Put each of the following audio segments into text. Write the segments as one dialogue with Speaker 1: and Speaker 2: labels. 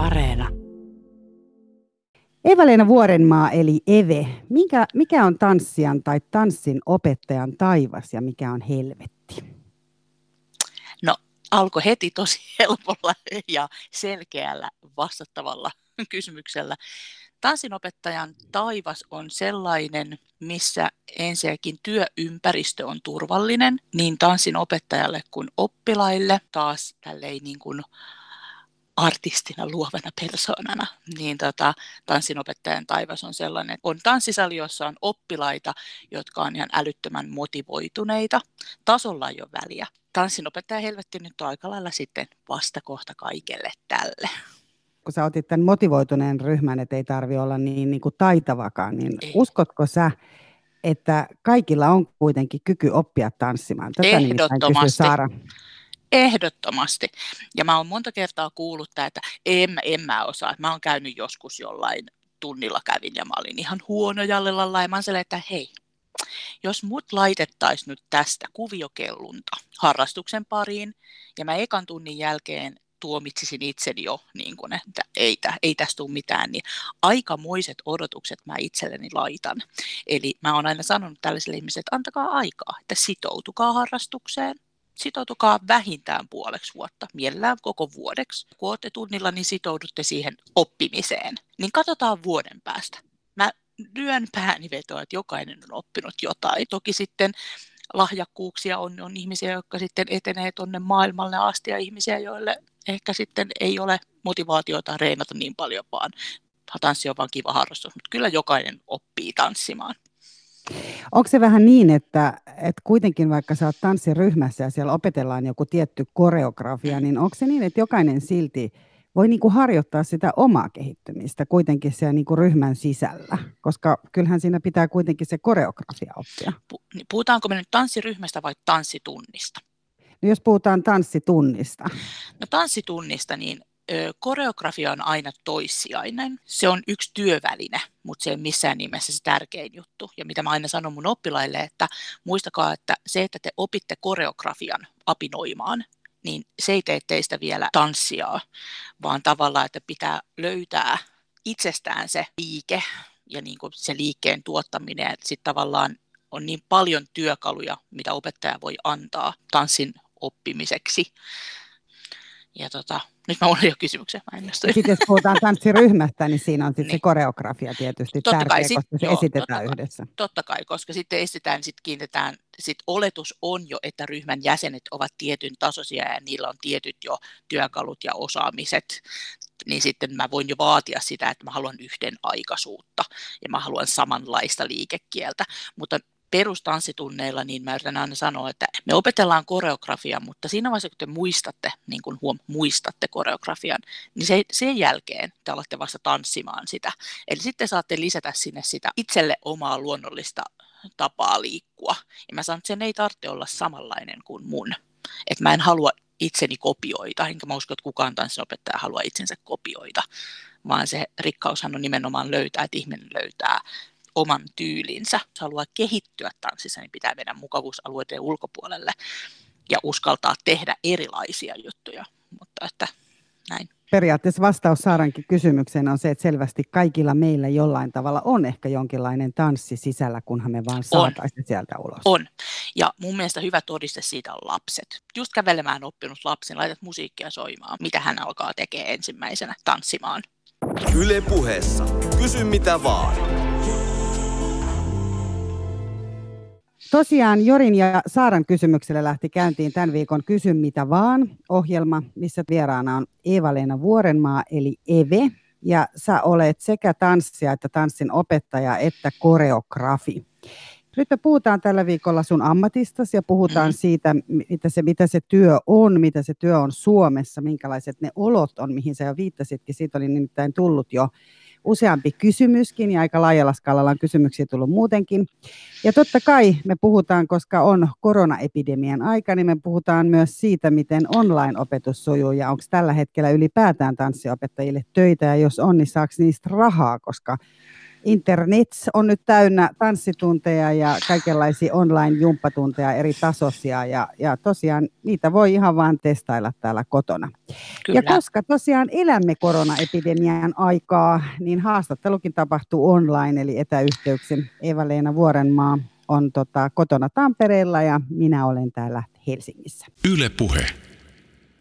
Speaker 1: Areena.
Speaker 2: Eva-Leena Vuorenmaa eli Eve. Mikä, mikä on tanssijan tai tanssin opettajan taivas ja mikä on helvetti?
Speaker 3: No alkoi heti tosi helpolla ja selkeällä vastattavalla kysymyksellä. Tanssinopettajan taivas on sellainen, missä ensinnäkin työympäristö on turvallinen niin tanssin opettajalle kuin oppilaille. Taas tälleen niin kuin artistina, luovana persoonana, niin tota, tanssinopettajan taivas on sellainen, että on tanssisali, jossa on oppilaita, jotka on ihan älyttömän motivoituneita. Tasolla ei ole väliä. Tanssinopettaja helvetti nyt on aika lailla sitten vastakohta kaikelle tälle
Speaker 2: kun sä otit tämän motivoituneen ryhmän, että ei tarvi olla niin, niin kuin taitavakaan, niin ei. uskotko sä, että kaikilla on kuitenkin kyky oppia tanssimaan?
Speaker 3: Tätä Ehdottomasti. Saara. Ehdottomasti. Ja mä oon monta kertaa kuullut tämä, että en, en mä osaa. Mä oon käynyt joskus jollain tunnilla kävin ja mä olin ihan huono jallella ja mä että hei, jos mut laitettaisiin nyt tästä kuviokellunta harrastuksen pariin ja mä ekan tunnin jälkeen tuomitsisin itseni jo, niin kuin, että ei, ei tästä tule mitään, niin aikamoiset odotukset mä itselleni laitan. Eli mä oon aina sanonut tällaisille ihmisille, että antakaa aikaa, että sitoutukaa harrastukseen, sitoutukaa vähintään puoleksi vuotta, mielellään koko vuodeksi. Kun olette tunnilla, niin sitoudutte siihen oppimiseen. Niin katsotaan vuoden päästä. Mä lyön pääni vetoa, että jokainen on oppinut jotain. Toki sitten lahjakkuuksia on, on ihmisiä, jotka sitten etenee tuonne maailmalle asti ja ihmisiä, joille ehkä sitten ei ole motivaatiota reenata niin paljon, vaan tanssi on vaan kiva harrastus, mutta kyllä jokainen oppii tanssimaan.
Speaker 2: Onko se vähän niin, että, että kuitenkin vaikka sä oot tanssiryhmässä ja siellä opetellaan joku tietty koreografia, niin onko se niin, että jokainen silti voi niin kuin harjoittaa sitä omaa kehittymistä kuitenkin siellä niin kuin ryhmän sisällä, koska kyllähän siinä pitää kuitenkin se koreografia oppia.
Speaker 3: Niin puhutaanko me nyt tanssiryhmästä vai tanssitunnista?
Speaker 2: No jos puhutaan tanssitunnista.
Speaker 3: No tanssitunnista, niin koreografia on aina toissijainen. Se on yksi työväline, mutta se ei missään nimessä se tärkein juttu. Ja mitä mä aina sanon mun oppilaille, että muistakaa, että se, että te opitte koreografian apinoimaan, niin se ei tee teistä vielä tanssia, vaan tavallaan, että pitää löytää itsestään se liike ja niin kuin se liikkeen tuottaminen. Sitten tavallaan on niin paljon työkaluja, mitä opettaja voi antaa tanssin oppimiseksi. Ja tota, nyt mä unohdin jo kysymyksen, mä
Speaker 2: Sitten jos puhutaan tanssiryhmästä, niin siinä on sitten niin. se koreografia tietysti totta tärkeä, kai, sit, koska se joo, esitetään
Speaker 3: totta
Speaker 2: yhdessä.
Speaker 3: Kai, totta kai, koska sitten esitetään, sitten kiinnitetään, sitten oletus on jo, että ryhmän jäsenet ovat tietyn tasoisia ja niillä on tietyt jo työkalut ja osaamiset, niin sitten mä voin jo vaatia sitä, että mä haluan yhden aikaisuutta ja mä haluan samanlaista liikekieltä, mutta perustanssitunneilla, niin mä yritän aina sanoa, että me opetellaan koreografia, mutta siinä vaiheessa, kun te muistatte, niin kun huom, muistatte koreografian, niin se, sen jälkeen te alatte vasta tanssimaan sitä. Eli sitten saatte lisätä sinne sitä itselle omaa luonnollista tapaa liikkua. Ja mä sanon, että sen ei tarvitse olla samanlainen kuin mun. Että mä en halua itseni kopioita, enkä mä usko, että kukaan tanssinopettaja haluaa itsensä kopioita, vaan se rikkaushan on nimenomaan löytää, että ihminen löytää oman tyylinsä. Jos haluaa kehittyä tanssissa, niin pitää mennä mukavuusalueiden ulkopuolelle ja uskaltaa tehdä erilaisia juttuja. Mutta että näin.
Speaker 2: Periaatteessa vastaus Saarankin kysymykseen on se, että selvästi kaikilla meillä jollain tavalla on ehkä jonkinlainen tanssi sisällä, kunhan me vaan saataisiin sieltä ulos.
Speaker 3: On. Ja mun mielestä hyvä todiste siitä on lapset. Just kävelemään oppinut lapsen, laitat musiikkia soimaan. Mitä hän alkaa tekemään ensimmäisenä? Tanssimaan. Yle puheessa. Kysy mitä vaan.
Speaker 2: Tosiaan Jorin ja Saaran kysymyksellä lähti käyntiin tämän viikon Kysy mitä vaan ohjelma, missä vieraana on Eeva-Leena Vuorenmaa eli Eve. Ja sä olet sekä tanssija että tanssin opettaja että koreografi. Nyt me puhutaan tällä viikolla sun ammatistasi ja puhutaan mm-hmm. siitä, mitä se, mitä se työ on, mitä se työ on Suomessa, minkälaiset ne olot on, mihin sä jo viittasitkin. Siitä oli nimittäin tullut jo useampi kysymyskin ja aika laajalla skaalalla on kysymyksiä tullut muutenkin. Ja totta kai me puhutaan, koska on koronaepidemian aika, niin me puhutaan myös siitä, miten online-opetus sujuu ja onko tällä hetkellä ylipäätään tanssiopettajille töitä ja jos on, niin saako niistä rahaa, koska internet on nyt täynnä tanssitunteja ja kaikenlaisia online-jumppatunteja eri tasoisia ja, ja tosiaan niitä voi ihan vaan testailla täällä kotona. Kyllä. Ja koska tosiaan elämme koronaepidemian aikaa, niin haastattelukin tapahtuu online eli etäyhteyksin. Eva-Leena Vuorenmaa on tota, kotona Tampereella ja minä olen täällä Helsingissä. Yle Puhe.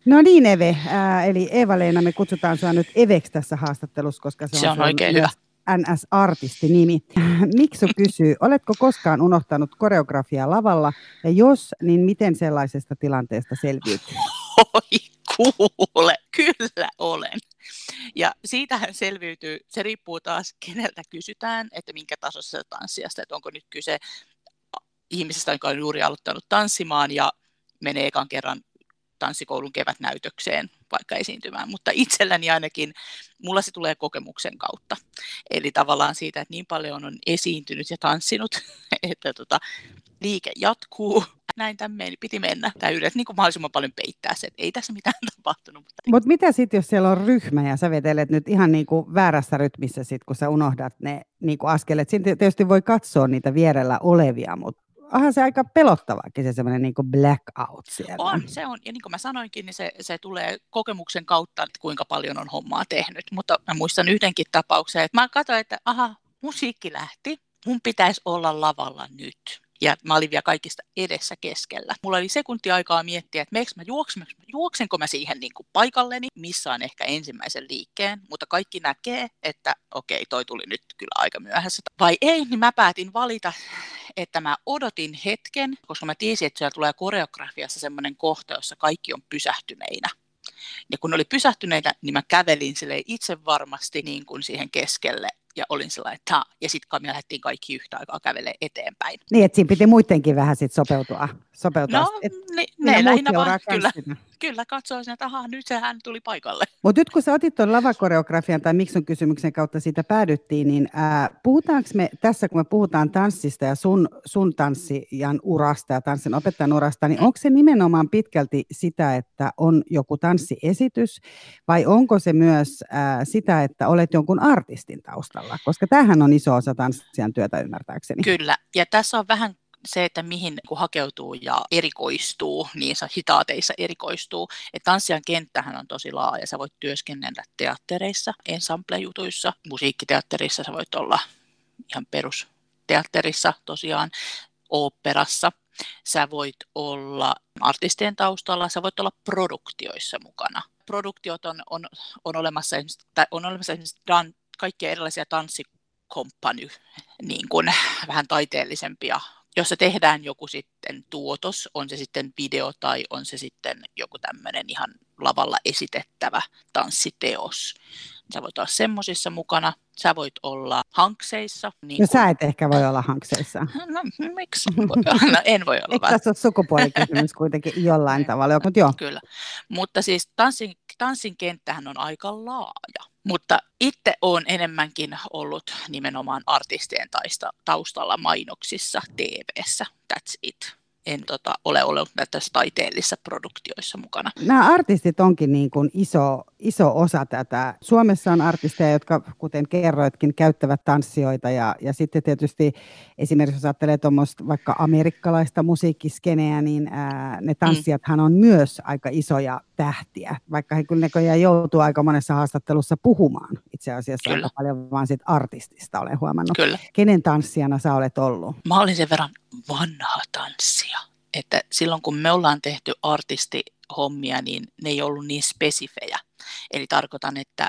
Speaker 2: No niin Eve, ää, eli Eva-Leena, me kutsutaan sinua nyt Eveksi tässä haastattelussa, koska se,
Speaker 3: se on, on oikein hyvä.
Speaker 2: NS-artistinimi. Miksu kysyy, oletko koskaan unohtanut koreografiaa lavalla, ja jos, niin miten sellaisesta tilanteesta selviytyy?
Speaker 3: Oi kuule, kyllä olen. Ja siitähän selviytyy, se riippuu taas keneltä kysytään, että minkä tasoisesta tanssiasta, että onko nyt kyse ihmisestä, joka on juuri aloittanut tanssimaan ja menee ekan kerran tanssikoulun kevätnäytökseen vaikka esiintymään, mutta itselläni ainakin mulla se tulee kokemuksen kautta. Eli tavallaan siitä, että niin paljon on esiintynyt ja tanssinut, että tota, liike jatkuu. Näin tämän piti mennä. Tämä yrität niin mahdollisimman paljon peittää se, että ei tässä mitään tapahtunut. Mutta
Speaker 2: Mut mitä sitten, jos siellä on ryhmä ja sä vetelet nyt ihan niin kuin väärässä rytmissä, sit, kun sä unohdat ne niin kuin askelet. Siinä tietysti voi katsoa niitä vierellä olevia, mutta onhan se aika pelottavaakin se semmoinen niin blackout siellä.
Speaker 3: On, se on. Ja niin kuin mä sanoinkin, niin se, se tulee kokemuksen kautta, että kuinka paljon on hommaa tehnyt. Mutta mä muistan yhdenkin tapauksen, että mä katsoin, että aha, musiikki lähti, mun pitäisi olla lavalla nyt ja mä olin vielä kaikista edessä keskellä. Mulla oli sekunti aikaa miettiä, että mä juoksen, juoksenko mä siihen niin kuin paikalleni, missä on ehkä ensimmäisen liikkeen, mutta kaikki näkee, että okei, toi tuli nyt kyllä aika myöhässä. Vai ei, niin mä päätin valita, että mä odotin hetken, koska mä tiesin, että siellä tulee koreografiassa semmoinen kohta, jossa kaikki on pysähtyneinä. Ja kun oli pysähtyneitä, niin mä kävelin sille itse varmasti niin kuin siihen keskelle ja olin sellainen, että ja sitten me lähdettiin kaikki yhtä aikaa kävelee eteenpäin.
Speaker 2: Niin, että siinä piti muidenkin vähän sit sopeutua. sopeutua.
Speaker 3: No, et, ne, ne lähinnä vaan, kyllä, kyllä katsoisin, että aha, nyt sehän tuli paikalle.
Speaker 2: Mutta nyt kun sä otit tuon lavakoreografian tai miksi on kysymyksen kautta siitä päädyttiin, niin ää, puhutaanko me tässä, kun me puhutaan tanssista ja sun, sun tanssijan urasta ja tanssin opettajan urasta, niin onko se nimenomaan pitkälti sitä, että on joku tanssiesitys vai onko se myös ää, sitä, että olet jonkun artistin taustalla? Koska tämähän on iso osa tanssijan työtä ymmärtääkseni.
Speaker 3: Kyllä, ja tässä on vähän se, että mihin kun hakeutuu ja erikoistuu, niin hitaateissa erikoistuu. että tanssijan kenttähän on tosi laaja. Sä voit työskennellä teattereissa, ensemble-jutuissa, musiikkiteatterissa sä voit olla ihan perusteatterissa tosiaan, oopperassa. Sä voit olla artistien taustalla, sä voit olla produktioissa mukana. Produktiot on, on, on olemassa, on olemassa esimerkiksi dan, kaikkia erilaisia tanssikomppany, niin kuin vähän taiteellisempia jossa tehdään joku sitten tuotos, on se sitten video tai on se sitten joku tämmöinen ihan lavalla esitettävä tanssiteos. Sä voit olla semmoisissa mukana, sä voit olla hankseissa.
Speaker 2: Niin no kun... sä et ehkä voi olla hankseissa.
Speaker 3: No miksi? No, en voi olla.
Speaker 2: Eikö tässä ole sukupuolikysymys kuitenkin jollain tavalla, mutta joo.
Speaker 3: Kyllä, mutta siis tanssin, tanssin kenttähän on aika laaja. Mutta itse olen enemmänkin ollut nimenomaan artistien taustalla mainoksissa TV-ssä. That's it en tota, ole ollut näissä taiteellisissa produktioissa mukana.
Speaker 2: Nämä artistit onkin niin kuin iso, iso osa tätä. Suomessa on artisteja, jotka, kuten kerroitkin, käyttävät tanssijoita ja, ja sitten tietysti esimerkiksi jos ajattelee tuommoista vaikka amerikkalaista musiikkiskeneä, niin ää, ne mm. tanssijathan on myös aika isoja tähtiä, vaikka he kyllä näköjään joutuu aika monessa haastattelussa puhumaan itse asiassa kyllä. aika paljon vaan sit artistista olen huomannut. Kyllä. Kenen tanssijana sä olet ollut?
Speaker 3: Mä olin sen verran vanha tanssija, että silloin kun me ollaan tehty artistihommia, niin ne ei ollut niin spesifejä. Eli tarkoitan, että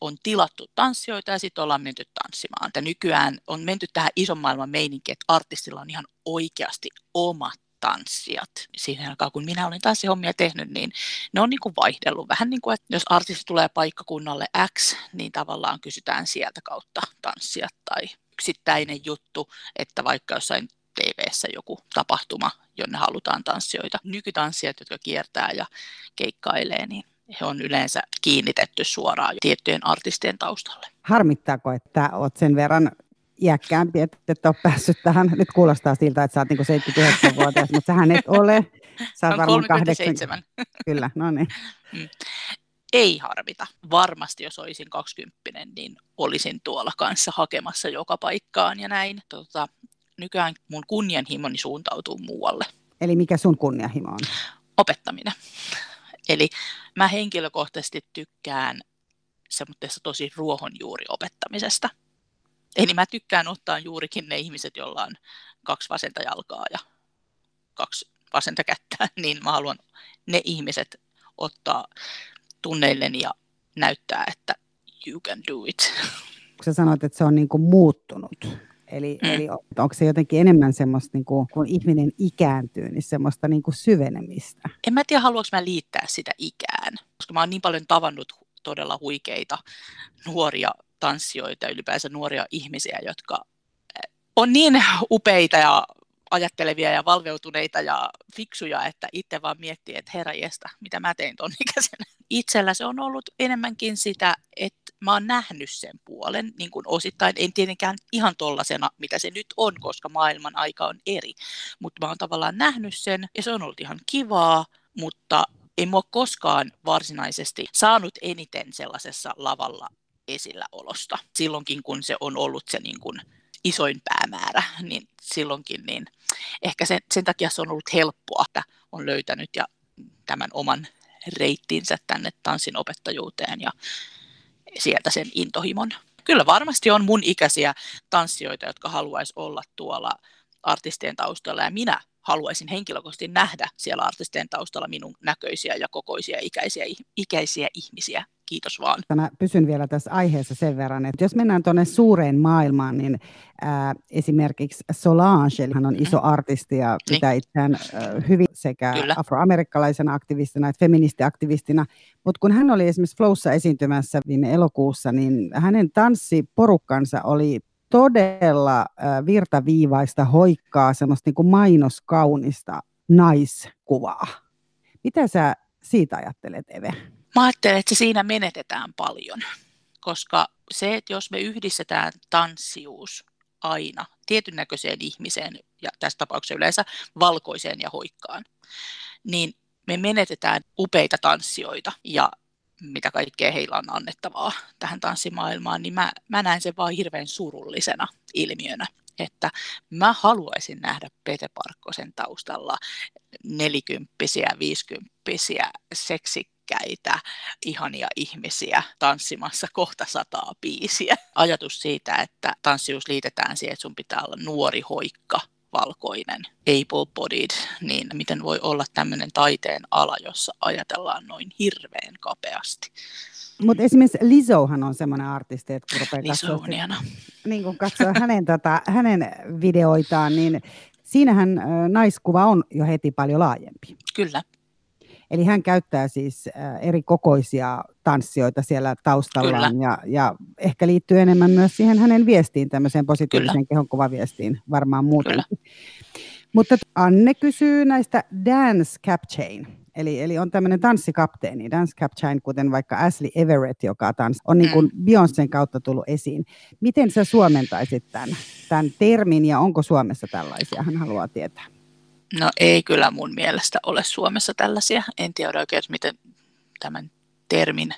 Speaker 3: on tilattu tanssijoita ja sitten ollaan menty tanssimaan. Että nykyään on menty tähän ison maailman meininkiin, että artistilla on ihan oikeasti omat tanssijat. Siinä aikaa, kun minä olen tanssihommia tehnyt, niin ne on niin kuin vaihdellut. Vähän niin kuin, että jos artisti tulee paikkakunnalle X, niin tavallaan kysytään sieltä kautta tanssijat tai yksittäinen juttu, että vaikka jossain tv joku tapahtuma, jonne halutaan tanssijoita. Nykytanssijat, jotka kiertää ja keikkailee, niin he on yleensä kiinnitetty suoraan tiettyjen artistien taustalle.
Speaker 2: Harmittaako, että olet sen verran iäkkäämpi, että et ole päässyt tähän. Nyt kuulostaa siltä, että sä oot niin 79-vuotias, mutta sähän et ole.
Speaker 3: Sä oot varmaan 37.
Speaker 2: Kyllä, no niin. Mm.
Speaker 3: ei harvita. Varmasti jos olisin 20, niin olisin tuolla kanssa hakemassa joka paikkaan ja näin. Tota, nykyään mun kunnianhimoni suuntautuu muualle.
Speaker 2: Eli mikä sun kunnianhimo on?
Speaker 3: Opettaminen. Eli mä henkilökohtaisesti tykkään semmoisesta tosi ruohonjuuriopettamisesta. Eli mä tykkään ottaa juurikin ne ihmiset, joilla on kaksi vasenta jalkaa ja kaksi vasenta kättä, niin mä haluan ne ihmiset ottaa tunneilleni ja näyttää, että you can do it.
Speaker 2: Sä sanoit, että se on niin kuin muuttunut. Eli, mm. eli onko se jotenkin enemmän semmoista, niin kuin, kun ihminen ikääntyy, niin semmoista niin kuin syvenemistä?
Speaker 3: En mä tiedä, haluanko mä liittää sitä ikään, koska mä oon niin paljon tavannut todella huikeita nuoria tanssijoita, ylipäänsä nuoria ihmisiä, jotka eh, on niin upeita ja ajattelevia ja valveutuneita ja fiksuja, että itse vaan miettii, että herra mitä mä tein ton ikäisenä. Itsellä se on ollut enemmänkin sitä, että mä oon nähnyt sen puolen, niin kuin osittain, en tietenkään ihan tollasena, mitä se nyt on, koska maailman aika on eri, mutta mä oon tavallaan nähnyt sen ja se on ollut ihan kivaa, mutta ei mua koskaan varsinaisesti saanut eniten sellaisessa lavalla esillä olosta. Silloinkin, kun se on ollut se niin kuin isoin päämäärä, niin silloinkin niin ehkä sen, sen takia se on ollut helppoa, että on löytänyt ja tämän oman reittinsä tänne tanssin opettajuuteen ja sieltä sen intohimon. Kyllä varmasti on mun ikäisiä tanssijoita, jotka haluaisi olla tuolla artistien taustalla ja minä haluaisin henkilökohtaisesti nähdä siellä artistien taustalla minun näköisiä ja kokoisia ikäisiä, ikäisiä ihmisiä. Kiitos vaan.
Speaker 2: Mä pysyn vielä tässä aiheessa sen verran, että jos mennään tuonne suureen maailmaan, niin ää, esimerkiksi Solange, hän on iso mm-hmm. artisti ja niin. pitää itseään äh, hyvin sekä Kyllä. afroamerikkalaisena aktivistina että feministiaktivistina. Mutta kun hän oli esimerkiksi Flowssa esiintymässä viime elokuussa, niin hänen tanssiporukkansa oli todella virtaviivaista, hoikkaa, semmoista niin kuin mainoskaunista naiskuvaa. Mitä sä siitä ajattelet, Eve?
Speaker 3: Mä ajattelen, että siinä menetetään paljon, koska se, että jos me yhdistetään tanssius aina tietyn näköiseen ihmiseen, ja tässä tapauksessa yleensä valkoiseen ja hoikkaan, niin me menetetään upeita tanssijoita ja mitä kaikkea heillä on annettavaa tähän tanssimaailmaan, niin mä, mä näen sen vaan hirveän surullisena ilmiönä että mä haluaisin nähdä Pete Parkkosen taustalla nelikymppisiä, viisikymppisiä, seksikkäitä, ihania ihmisiä tanssimassa kohta sataa biisiä. Ajatus siitä, että tanssius liitetään siihen, että sun pitää olla nuori hoikka, valkoinen, able-bodied, niin miten voi olla tämmöinen taiteen ala, jossa ajatellaan noin hirveän kapeasti.
Speaker 2: Mutta esimerkiksi Lizzohan on semmoinen artisti, että kun rupeaa
Speaker 3: katsoa,
Speaker 2: niin kun katsoo hänen, tota, hänen videoitaan, niin siinähän naiskuva on jo heti paljon laajempi.
Speaker 3: Kyllä.
Speaker 2: Eli hän käyttää siis eri kokoisia tanssijoita siellä taustallaan ja, ja ehkä liittyy enemmän myös siihen hänen viestiin, tämmöiseen positiiviseen kehonkuvaviestiin varmaan muuten. Mutta Anne kysyy näistä dance capchain, eli, eli on tämmöinen tanssikapteeni, dance capchain, kuten vaikka Ashley Everett, joka tans, on niin kuin mm. Beyoncén kautta tullut esiin. Miten sä suomentaisit tämän, tämän termin ja onko Suomessa tällaisia, hän haluaa tietää.
Speaker 3: No ei kyllä mun mielestä ole Suomessa tällaisia. En tiedä oikein, miten tämän termin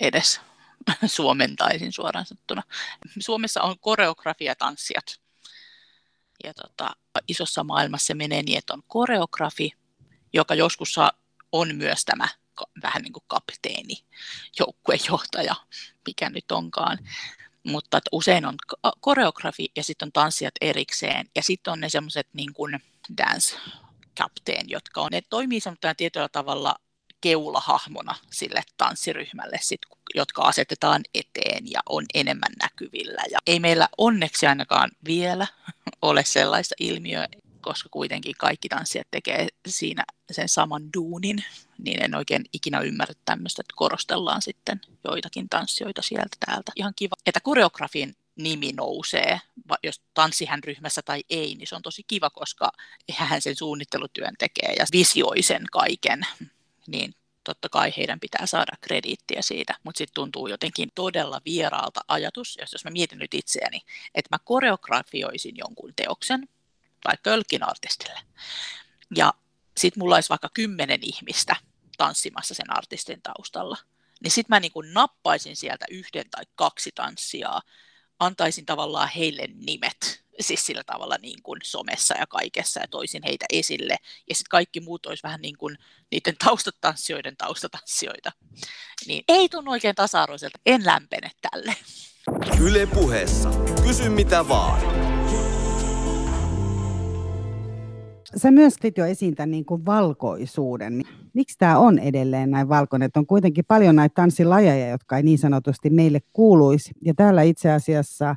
Speaker 3: edes suomentaisin suoraan sanottuna. Suomessa on koreografiatanssijat. Ja tota, isossa maailmassa menee niin, että on koreografi, joka joskus on myös tämä vähän niin kuin kapteeni, joukkuejohtaja, mikä nyt onkaan. Mutta usein on koreografi ja sitten on tanssijat erikseen. Ja sitten on ne semmoiset niin kuin dance captain, jotka on, ne toimii tietyllä tavalla keulahahmona sille tanssiryhmälle, sit, jotka asetetaan eteen ja on enemmän näkyvillä. Ja ei meillä onneksi ainakaan vielä ole sellaista ilmiöä, koska kuitenkin kaikki tanssijat tekee siinä sen saman duunin, niin en oikein ikinä ymmärrä tämmöistä, että korostellaan sitten joitakin tanssijoita sieltä täältä. Ihan kiva, että koreografin nimi nousee, jos tanssi hän ryhmässä tai ei, niin se on tosi kiva, koska hän sen suunnittelutyön tekee ja visioi sen kaiken, niin totta kai heidän pitää saada krediittiä siitä, mutta sitten tuntuu jotenkin todella vieraalta ajatus, jos, mä mietin nyt itseäni, että mä koreografioisin jonkun teoksen, vaikka jollekin artistille, ja sitten mulla olisi vaikka kymmenen ihmistä, tanssimassa sen artistin taustalla. Niin sitten mä niin nappaisin sieltä yhden tai kaksi tanssia, antaisin tavallaan heille nimet, siis sillä tavalla niin kuin somessa ja kaikessa ja toisin heitä esille. Ja sitten kaikki muut olisi vähän niin kuin niiden taustatanssijoiden taustatanssijoita. Niin ei tunnu oikein tasa-arvoiselta. En lämpene tälle. Yle puheessa. Kysy mitä vaan.
Speaker 2: Sä myös jo esiin tämän niin kuin valkoisuuden. Miksi tämä on edelleen näin valkoinen? Että on kuitenkin paljon näitä tanssilajeja, jotka ei niin sanotusti meille kuuluisi. Ja täällä itse asiassa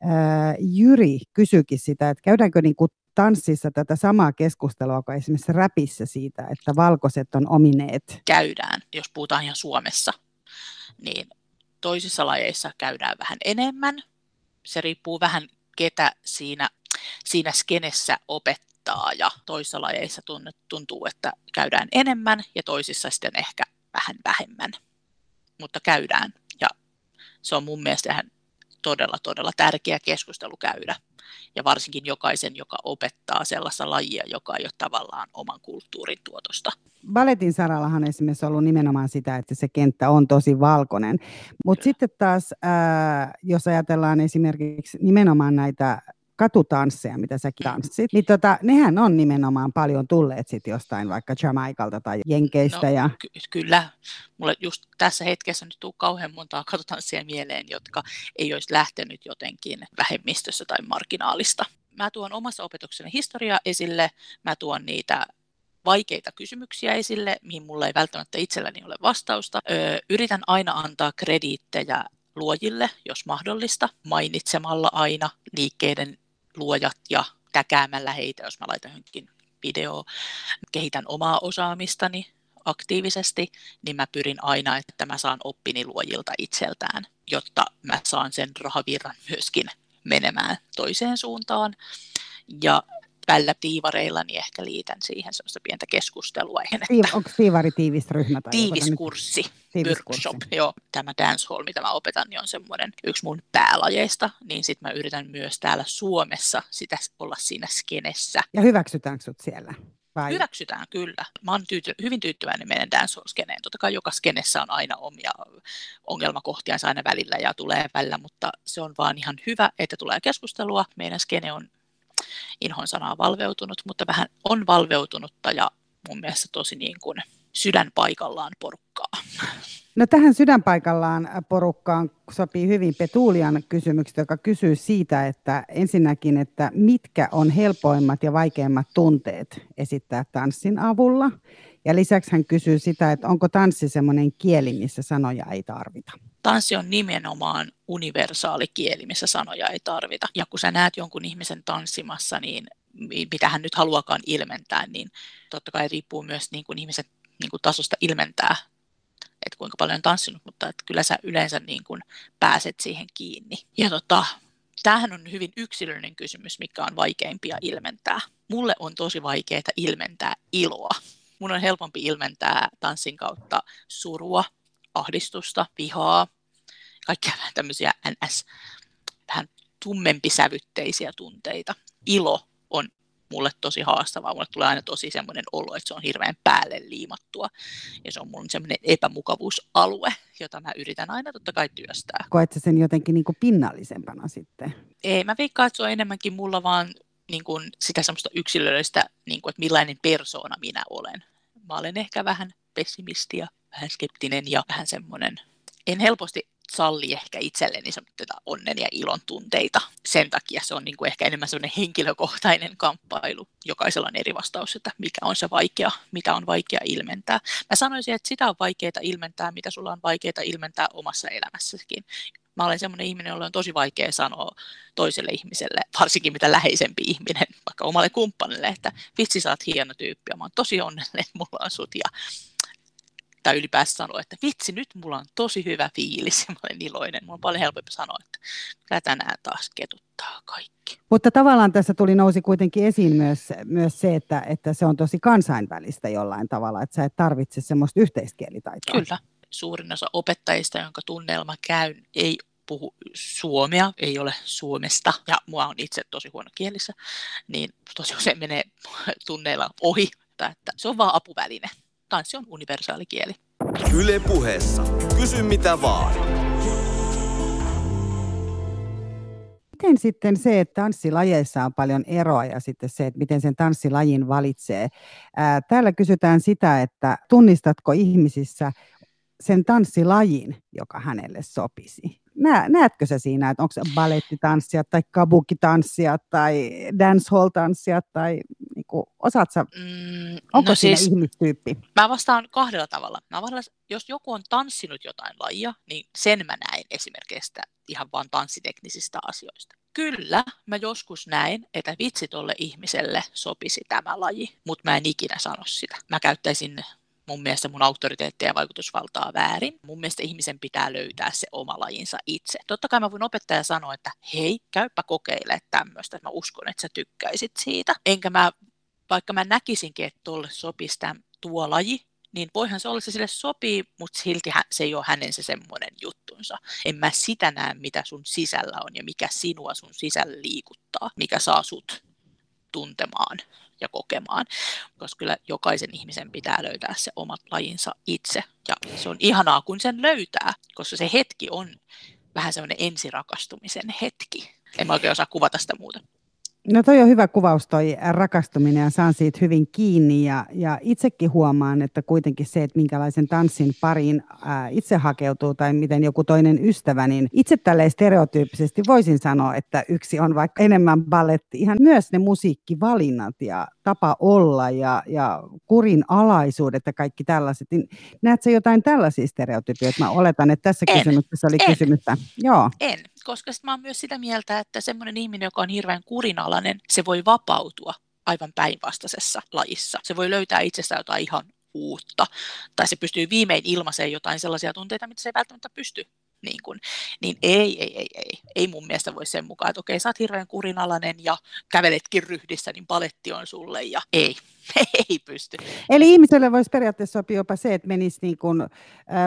Speaker 2: ää, Jyri kysyikin sitä, että käydäänkö niin kuin tanssissa tätä samaa keskustelua kuin esimerkiksi räpissä siitä, että valkoiset on omineet?
Speaker 3: Käydään, jos puhutaan ihan Suomessa. Niin toisissa lajeissa käydään vähän enemmän. Se riippuu vähän ketä siinä, siinä skenessä opettaa haittaa ja toisissa lajeissa tuntuu, että käydään enemmän ja toisissa sitten ehkä vähän vähemmän. Mutta käydään ja se on mun mielestä ihan todella, todella tärkeä keskustelu käydä. Ja varsinkin jokaisen, joka opettaa sellaista lajia, joka ei ole tavallaan oman kulttuurin tuotosta.
Speaker 2: Balletin sarallahan esimerkiksi on ollut nimenomaan sitä, että se kenttä on tosi valkoinen. Mutta sitten taas, ää, jos ajatellaan esimerkiksi nimenomaan näitä katutansseja, mitä sä tanssit, niin tota, nehän on nimenomaan paljon tulleet sit jostain vaikka Jamaikalta tai Jenkeistä. No, ja...
Speaker 3: ky- kyllä. Mulle just tässä hetkessä nyt tuu kauhean montaa katutanssia mieleen, jotka ei olisi lähtenyt jotenkin vähemmistössä tai marginaalista. Mä tuon omassa opetukseni historiaa esille, mä tuon niitä vaikeita kysymyksiä esille, mihin mulla ei välttämättä itselläni ole vastausta. Öö, yritän aina antaa krediittejä luojille, jos mahdollista, mainitsemalla aina liikkeiden luojat ja täkäämällä heitä, jos mä laitan johonkin video, kehitän omaa osaamistani aktiivisesti, niin mä pyrin aina, että mä saan oppini luojilta itseltään, jotta mä saan sen rahavirran myöskin menemään toiseen suuntaan. Ja tällä tiivareilla niin ehkä liitän siihen sellaista pientä keskustelua.
Speaker 2: Että Onko tiivari tiivis ryhmä? Tai
Speaker 3: tiivis kurssi, workshop, joo. Tämä dancehall, mitä mä opetan, niin on semmoinen yksi mun päälajeista, niin sitten mä yritän myös täällä Suomessa sitä olla siinä skenessä.
Speaker 2: Ja hyväksytäänkö sut siellä?
Speaker 3: Vai? Hyväksytään, kyllä. Mä oon tyyty, hyvin tyytyväinen meidän dancehall-skeneen. Totta kai joka skenessä on aina omia ongelmakohtiansa aina välillä ja tulee välillä, mutta se on vaan ihan hyvä, että tulee keskustelua. Meidän skene on inhon sanaa valveutunut, mutta vähän on valveutunutta ja mun mielestä tosi niin kuin sydän paikallaan porukkaa.
Speaker 2: No tähän sydänpaikallaan porukkaan sopii hyvin Petulian kysymykset, joka kysyy siitä, että ensinnäkin, että mitkä on helpoimmat ja vaikeimmat tunteet esittää tanssin avulla. Ja lisäksi hän kysyy sitä, että onko tanssi semmoinen kieli, missä sanoja ei tarvita.
Speaker 3: Tanssi on nimenomaan universaali kieli, missä sanoja ei tarvita. Ja kun sä näet jonkun ihmisen tanssimassa, niin mitä hän nyt haluakaan ilmentää, niin totta kai riippuu myös niin kuin ihmisen niin kuin tasosta ilmentää, että kuinka paljon on tanssinut, mutta että kyllä sä yleensä niin kuin pääset siihen kiinni. Ja tota, tämähän on hyvin yksilöllinen kysymys, mikä on vaikeimpia ilmentää. Mulle on tosi vaikeaa ilmentää iloa. Mun on helpompi ilmentää tanssin kautta surua, ahdistusta, vihaa, kaikkia vähän tämmöisiä ns. vähän tummempisävytteisiä tunteita. Ilo on mulle tosi haastavaa. Mulle tulee aina tosi semmoinen olo, että se on hirveän päälle liimattua. Ja se on mun semmoinen epämukavuusalue, jota mä yritän aina totta kai työstää.
Speaker 2: Koet sä sen jotenkin niin kuin pinnallisempana sitten?
Speaker 3: Ei, mä veikkaan, että se on enemmänkin mulla vaan niin kuin sitä semmoista yksilöllistä, niin kuin, että millainen persoona minä olen. Mä olen ehkä vähän pessimisti ja vähän skeptinen ja vähän semmoinen, en helposti salli ehkä itselleni tätä onnen ja ilon tunteita. Sen takia se on niin kuin ehkä enemmän semmoinen henkilökohtainen kamppailu. Jokaisella on eri vastaus, että mikä on se vaikea, mitä on vaikea ilmentää. Mä sanoisin, että sitä on vaikeaa ilmentää, mitä sulla on vaikeaa ilmentää omassa elämässäkin. Mä olen semmoinen ihminen, jolla on tosi vaikea sanoa toiselle ihmiselle, varsinkin mitä läheisempi ihminen, vaikka omalle kumppanille, että vitsi sä oot hieno tyyppi ja mä oon tosi onnellinen, että mulla on sut ja tai ylipäänsä sanoa, että vitsi, nyt mulla on tosi hyvä fiilis ja mä olen iloinen. Mulla on paljon helpompi sanoa, että kyllä tänään taas ketuttaa kaikki.
Speaker 2: Mutta tavallaan tässä tuli nousi kuitenkin esiin myös, myös se, että, että se on tosi kansainvälistä jollain tavalla, että sä et tarvitse semmoista yhteiskielitaitoa.
Speaker 3: Kyllä. Suurin osa opettajista, jonka tunnelma käy, ei puhu suomea, ei ole Suomesta, ja mua on itse tosi huono kielissä, niin tosi usein menee tunneilla ohi, että se on vaan apuväline tanssi on universaali kieli.
Speaker 1: Yle puheessa. Kysy mitä vaan.
Speaker 2: Miten sitten se, että tanssilajeissa on paljon eroa ja sitten se, että miten sen tanssilajin valitsee. Ää, täällä kysytään sitä, että tunnistatko ihmisissä sen tanssilajin, joka hänelle sopisi. Nä, näetkö se siinä, että onko se balettitanssijat tai kabukitanssijat tai dancehall-tanssijat tai niin kuin, osaat sä, mm, onko no siinä siis, ihmistyyppi?
Speaker 3: Mä vastaan kahdella tavalla. Mä vastaan, jos joku on tanssinut jotain lajia, niin sen mä näin esimerkiksi ihan vain tanssiteknisistä asioista. Kyllä, mä joskus näin, että vitsi tolle ihmiselle sopisi tämä laji, mutta mä en ikinä sano sitä. Mä käyttäisin mun mielestä mun auktoriteettia ja vaikutusvaltaa väärin. Mun mielestä ihmisen pitää löytää se oma lajinsa itse. Totta kai mä voin opettaja sanoa, että hei, käypä kokeile tämmöistä, että mä uskon, että sä tykkäisit siitä. Enkä mä, vaikka mä näkisinkin, että tolle sopisi tämän, tuo laji, niin voihan se olla, se sille sopii, mutta silti se ei ole hänen se semmoinen juttunsa. En mä sitä näe, mitä sun sisällä on ja mikä sinua sun sisällä liikuttaa, mikä saa sut tuntemaan ja kokemaan, koska kyllä jokaisen ihmisen pitää löytää se omat lajinsa itse. Ja se on ihanaa, kun sen löytää, koska se hetki on vähän semmoinen ensirakastumisen hetki. En mä oikein osaa kuvata sitä muuta.
Speaker 2: No toi on hyvä kuvaus toi rakastuminen ja saan siitä hyvin kiinni. Ja, ja itsekin huomaan, että kuitenkin se, että minkälaisen tanssin pariin ää, itse hakeutuu tai miten joku toinen ystävä, niin itse tälleen stereotyyppisesti voisin sanoa, että yksi on vaikka enemmän balletti, ihan myös ne musiikkivalinnat ja tapa olla ja, ja kurin alaisuudet ja kaikki tällaiset. Niin näetkö jotain tällaisia stereotypioita? Mä oletan, että tässä en, kysymyksessä oli en, kysymystä.
Speaker 3: Joo. En, koska mä oon myös sitä mieltä, että semmoinen ihminen, joka on hirveän kurinalainen, se voi vapautua aivan päinvastaisessa lajissa. Se voi löytää itsestään jotain ihan uutta, tai se pystyy viimein ilmaiseen jotain sellaisia tunteita, mitä se ei välttämättä pysty niin, kuin, niin ei, ei, ei, ei, ei mun mielestä voi sen mukaan, että okei, sä oot hirveän kurinalainen ja käveletkin ryhdissä, niin paletti on sulle ja ei, ei pysty.
Speaker 2: Eli ihmiselle voisi periaatteessa sopia jopa se, että menisi niin kuin, äh,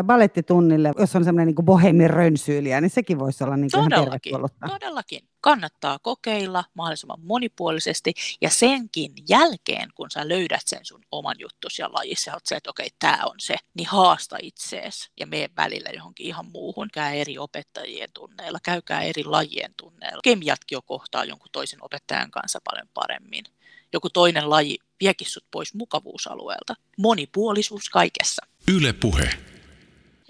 Speaker 2: balettitunnille, jos on semmoinen niin bohemin rönsyyliä, niin sekin voisi olla niin kuin todellakin, ihan
Speaker 3: Todellakin. Kannattaa kokeilla mahdollisimman monipuolisesti ja senkin jälkeen, kun sä löydät sen sun oman juttus ja lajissa, oot se, että okei, tämä on se, niin haasta itseesi ja mene välillä johonkin ihan muuhun. Käy eri opettajien tunneilla, käykää eri lajien tunneilla. Kemiatkin jo kohtaa jonkun toisen opettajan kanssa paljon paremmin joku toinen laji viekin sut pois mukavuusalueelta. Monipuolisuus kaikessa.
Speaker 1: Yle puhe.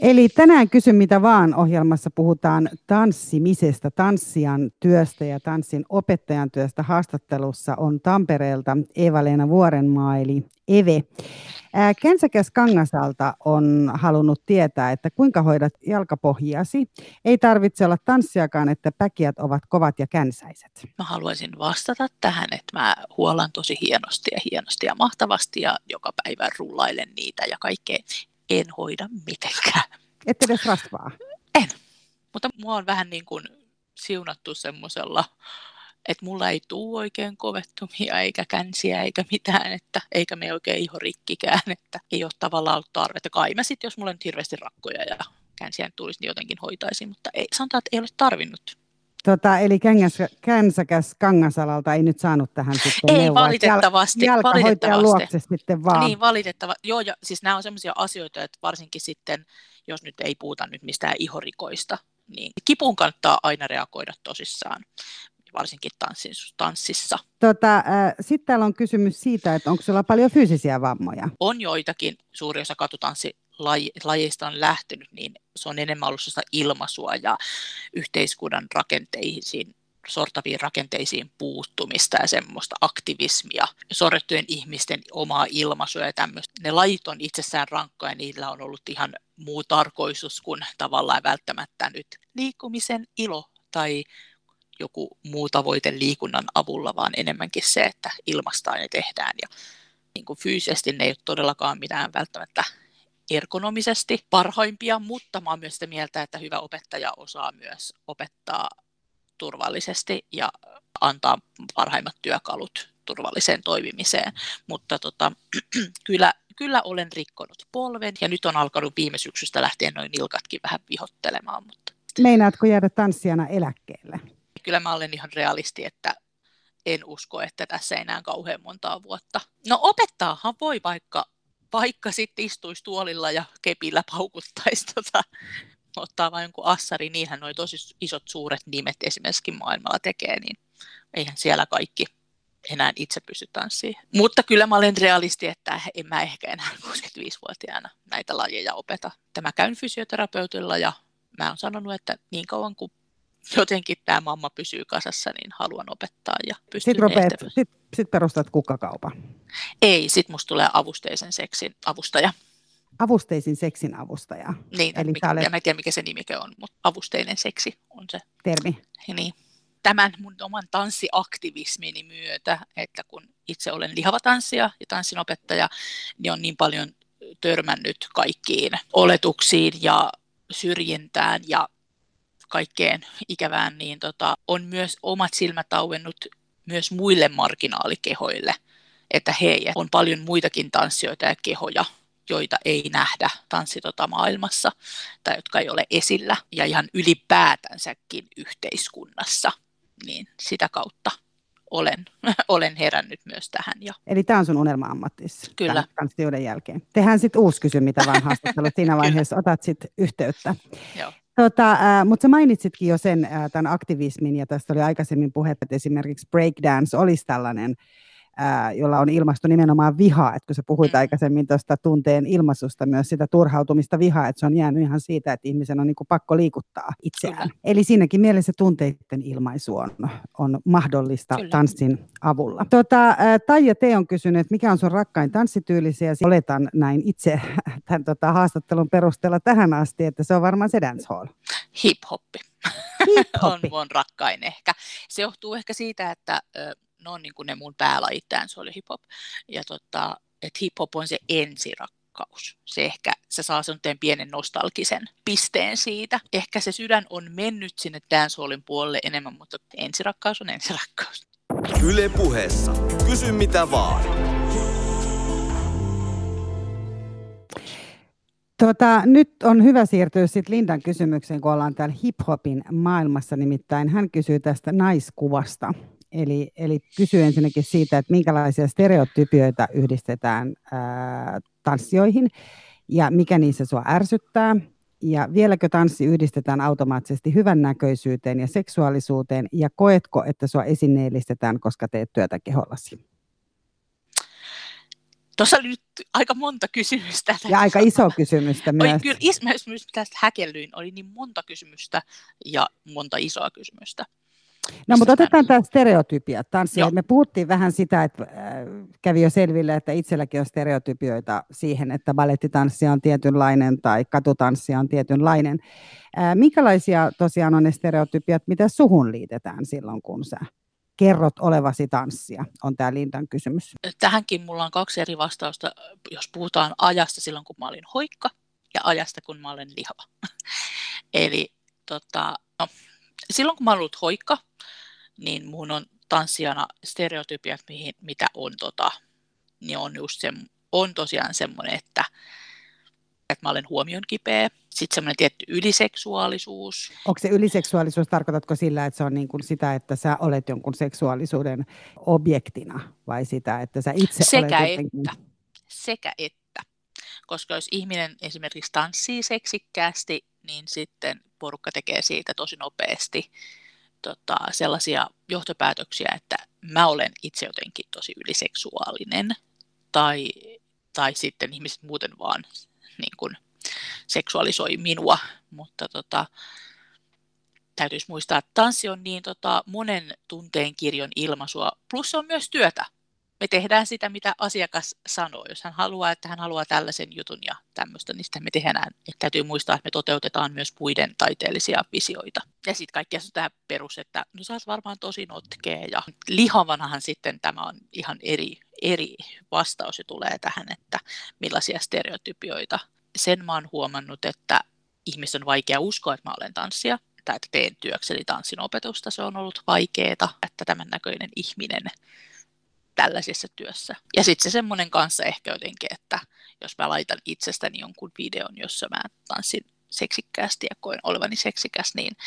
Speaker 2: Eli tänään kysy mitä vaan ohjelmassa puhutaan tanssimisesta, tanssijan työstä ja tanssin opettajan työstä. Haastattelussa on Tampereelta Eva-Leena Vuorenmaa eli Eve. Känsäkäs Kangasalta on halunnut tietää, että kuinka hoidat jalkapohjiasi. Ei tarvitse olla tanssiakaan, että päkiät ovat kovat ja känsäiset.
Speaker 3: Mä haluaisin vastata tähän, että mä huolan tosi hienosti ja hienosti ja mahtavasti ja joka päivä rullailen niitä ja kaikkea. En hoida mitenkään.
Speaker 2: Ette edes rasvaa?
Speaker 3: En. Mutta mua on vähän niin kuin siunattu semmoisella että mulla ei tule oikein kovettumia eikä känsiä eikä mitään, että eikä me oikein iho rikkikään, että ei ole tavallaan ollut tarvetta. Kai mä sitten, jos mulla on nyt hirveästi rakkoja ja känsiä tulisi, niin jotenkin hoitaisin, mutta ei, sanotaan, että ei ole tarvinnut.
Speaker 2: Tota, eli kängäs, känsäkäs Kangasalalta ei nyt saanut tähän sitten
Speaker 3: Ei neuvoa. valitettavasti.
Speaker 2: Jal,
Speaker 3: valitettavasti.
Speaker 2: luokse sitten vaan.
Speaker 3: Niin, valitettava. Joo, ja siis nämä on sellaisia asioita, että varsinkin sitten, jos nyt ei puhuta nyt mistään ihorikoista, niin kipuun kannattaa aina reagoida tosissaan varsinkin tanssin, tanssissa.
Speaker 2: Tota, äh, Sitten täällä on kysymys siitä, että onko sulla paljon fyysisiä vammoja?
Speaker 3: On joitakin, suuri osa katutanssilajeista on lähtenyt, niin se on enemmän ollut ilmaisua ja yhteiskunnan rakenteisiin sortaviin rakenteisiin puuttumista ja semmoista aktivismia, sorrettujen ihmisten omaa ilmaisua ja tämmöistä. Ne lajit on itsessään rankkoja ja niillä on ollut ihan muu tarkoitus kuin tavallaan välttämättä nyt liikkumisen ilo tai joku muu tavoite liikunnan avulla, vaan enemmänkin se, että ilmastaan ja tehdään. Ja niin kuin fyysisesti ne ei ole todellakaan mitään välttämättä ergonomisesti parhaimpia, mutta mä oon myös sitä mieltä, että hyvä opettaja osaa myös opettaa turvallisesti ja antaa parhaimmat työkalut turvalliseen toimimiseen. Mutta tota, kyllä, kyllä olen rikkonut polven ja nyt on alkanut viime syksystä lähtien noin nilkatkin vähän vihottelemaan. Mutta...
Speaker 2: Meinaatko jäädä tanssijana eläkkeelle?
Speaker 3: kyllä mä olen ihan realisti, että en usko, että tässä ei enää kauhean montaa vuotta. No opettaahan voi vaikka vaikka sitten istuisi tuolilla ja kepillä paukuttaisi tota, ottaa vain jonkun assari, niinhän noin tosi isot suuret nimet esimerkiksi maailmalla tekee, niin eihän siellä kaikki enää itse pysty tanssimaan. Mutta kyllä mä olen realisti, että en mä ehkä enää 65-vuotiaana näitä lajeja opeta. Tämä käyn fysioterapeutilla ja mä oon sanonut, että niin kauan kuin jotenkin tämä mamma pysyy kasassa, niin haluan opettaa ja
Speaker 2: pystyy Sitten sit, sit perustat kukkakaupan.
Speaker 3: Ei, sit musta tulee avusteisen seksin avustaja.
Speaker 2: Avusteisin seksin avustaja.
Speaker 3: Niin, Eli mikä, olet... en tiedä mikä se nimike on, mutta avusteinen seksi on se.
Speaker 2: Termi.
Speaker 3: Niin. Tämän mun oman tanssiaktivismini myötä, että kun itse olen lihava tanssija ja tanssinopettaja, niin on niin paljon törmännyt kaikkiin oletuksiin ja syrjintään ja kaikkeen ikävään, niin tota, on myös omat silmät auennut myös muille marginaalikehoille, että hei, on paljon muitakin tanssijoita ja kehoja, joita ei nähdä tanssitota maailmassa tai jotka ei ole esillä ja ihan ylipäätänsäkin yhteiskunnassa, niin sitä kautta olen, olen herännyt myös tähän. Ja...
Speaker 2: Eli tämä on sun unelma-ammattis
Speaker 3: Kyllä.
Speaker 2: tanssijoiden jälkeen. Tehdään sitten uusi kysy, mitä vaan haastattelut siinä vaiheessa, otat sitten yhteyttä.
Speaker 3: Joo.
Speaker 2: Tota, äh, mutta sä mainitsitkin jo sen äh, tämän aktivismin, ja tästä oli aikaisemmin puhetta, että esimerkiksi breakdance olisi tällainen ää, jolla on ilmasto nimenomaan vihaa, että kun sä puhuit mm. aikaisemmin tuosta tunteen ilmaisusta, myös sitä turhautumista vihaa, että se on jäänyt ihan siitä, että ihmisen on niin kuin pakko liikuttaa itseään. Kyllä. Eli siinäkin mielessä tunteiden ilmaisu on, on mahdollista Kyllä. tanssin avulla. Tota, Taija T. on kysynyt, että mikä on sun rakkain tanssityylisi, ja oletan näin itse tämän tota, haastattelun perusteella tähän asti, että se on varmaan se dancehall.
Speaker 3: Hip-hoppi. Hip-hoppi. on mun rakkain ehkä. Se johtuu ehkä siitä, että ne on niin kuin ne mun päälajit, se oli hip-hop. Ja tota, että hip-hop on se ensirakkaus. Se ehkä, se saa sen pienen nostalgisen pisteen siitä. Ehkä se sydän on mennyt sinne dancehallin puolelle enemmän, mutta ensirakkaus on ensirakkaus.
Speaker 1: Yle puheessa. Kysy mitä vaan.
Speaker 2: Tota, nyt on hyvä siirtyä sitten Lindan kysymykseen, kun ollaan täällä hip-hopin maailmassa. Nimittäin hän kysyy tästä naiskuvasta. Eli, eli kysy ensinnäkin siitä, että minkälaisia stereotypioita yhdistetään ää, tanssioihin ja mikä niissä sua ärsyttää. Ja vieläkö tanssi yhdistetään automaattisesti hyvännäköisyyteen ja seksuaalisuuteen ja koetko, että sua esineellistetään, koska teet työtä kehollasi?
Speaker 3: Tuossa oli nyt aika monta kysymystä.
Speaker 2: Ja aika iso kysymystä myös.
Speaker 3: Oli, kyllä, myös, myös tästä häkellyin, oli niin monta kysymystä ja monta isoa kysymystä.
Speaker 2: No mutta otetaan tämä stereotypia tanssia. Me puhuttiin vähän sitä, että äh, kävi jo selville, että itselläkin on stereotypioita siihen, että balettitanssi on tietynlainen tai katutanssi on tietynlainen. Äh, minkälaisia tosiaan on ne stereotypiat, mitä suhun liitetään silloin, kun sä kerrot olevasi tanssia, on tämä Lindan kysymys.
Speaker 3: Tähänkin mulla on kaksi eri vastausta, jos puhutaan ajasta silloin, kun mä olin hoikka ja ajasta, kun mä olen lihava. Eli tota, no, silloin, kun mä olen ollut hoikka, niin mun on tanssijana stereotypiat, mihin, mitä on, tota, niin on just se, on tosiaan semmoinen, että, että mä olen huomion kipeä. Sitten semmoinen tietty yliseksuaalisuus.
Speaker 2: Onko se yliseksuaalisuus, tarkoitatko sillä, että se on niin kuin sitä, että sä olet jonkun seksuaalisuuden objektina, vai sitä, että sä itse
Speaker 3: Sekä
Speaker 2: olet
Speaker 3: jotenkin... että. Sekä että. Koska jos ihminen esimerkiksi tanssii seksikkäästi, niin sitten porukka tekee siitä tosi nopeasti tota, sellaisia johtopäätöksiä, että mä olen itse jotenkin tosi yliseksuaalinen tai, tai sitten ihmiset muuten vaan niin kuin, seksuaalisoi minua, mutta tota, täytyisi muistaa, että tanssi on niin tota, monen tunteen kirjon ilmaisua, plus se on myös työtä me tehdään sitä, mitä asiakas sanoo. Jos hän haluaa, että hän haluaa tällaisen jutun ja tämmöistä, niin sitä me tehdään. Et täytyy muistaa, että me toteutetaan myös muiden taiteellisia visioita. Ja sitten kaikki on tämä perus, että no sä oot varmaan tosi notkea ja lihavanahan sitten tämä on ihan eri, eri vastaus ja tulee tähän, että millaisia stereotypioita. Sen mä oon huomannut, että ihmisten on vaikea uskoa, että mä olen tanssia tai että teen työkseni tanssin opetusta. Se on ollut vaikeaa, että tämän näköinen ihminen tällaisessa työssä. Ja sitten se semmoinen kanssa ehkä jotenkin, että jos mä laitan itsestäni jonkun videon, jossa mä tanssin seksikkäästi ja koen olevani seksikäs, niin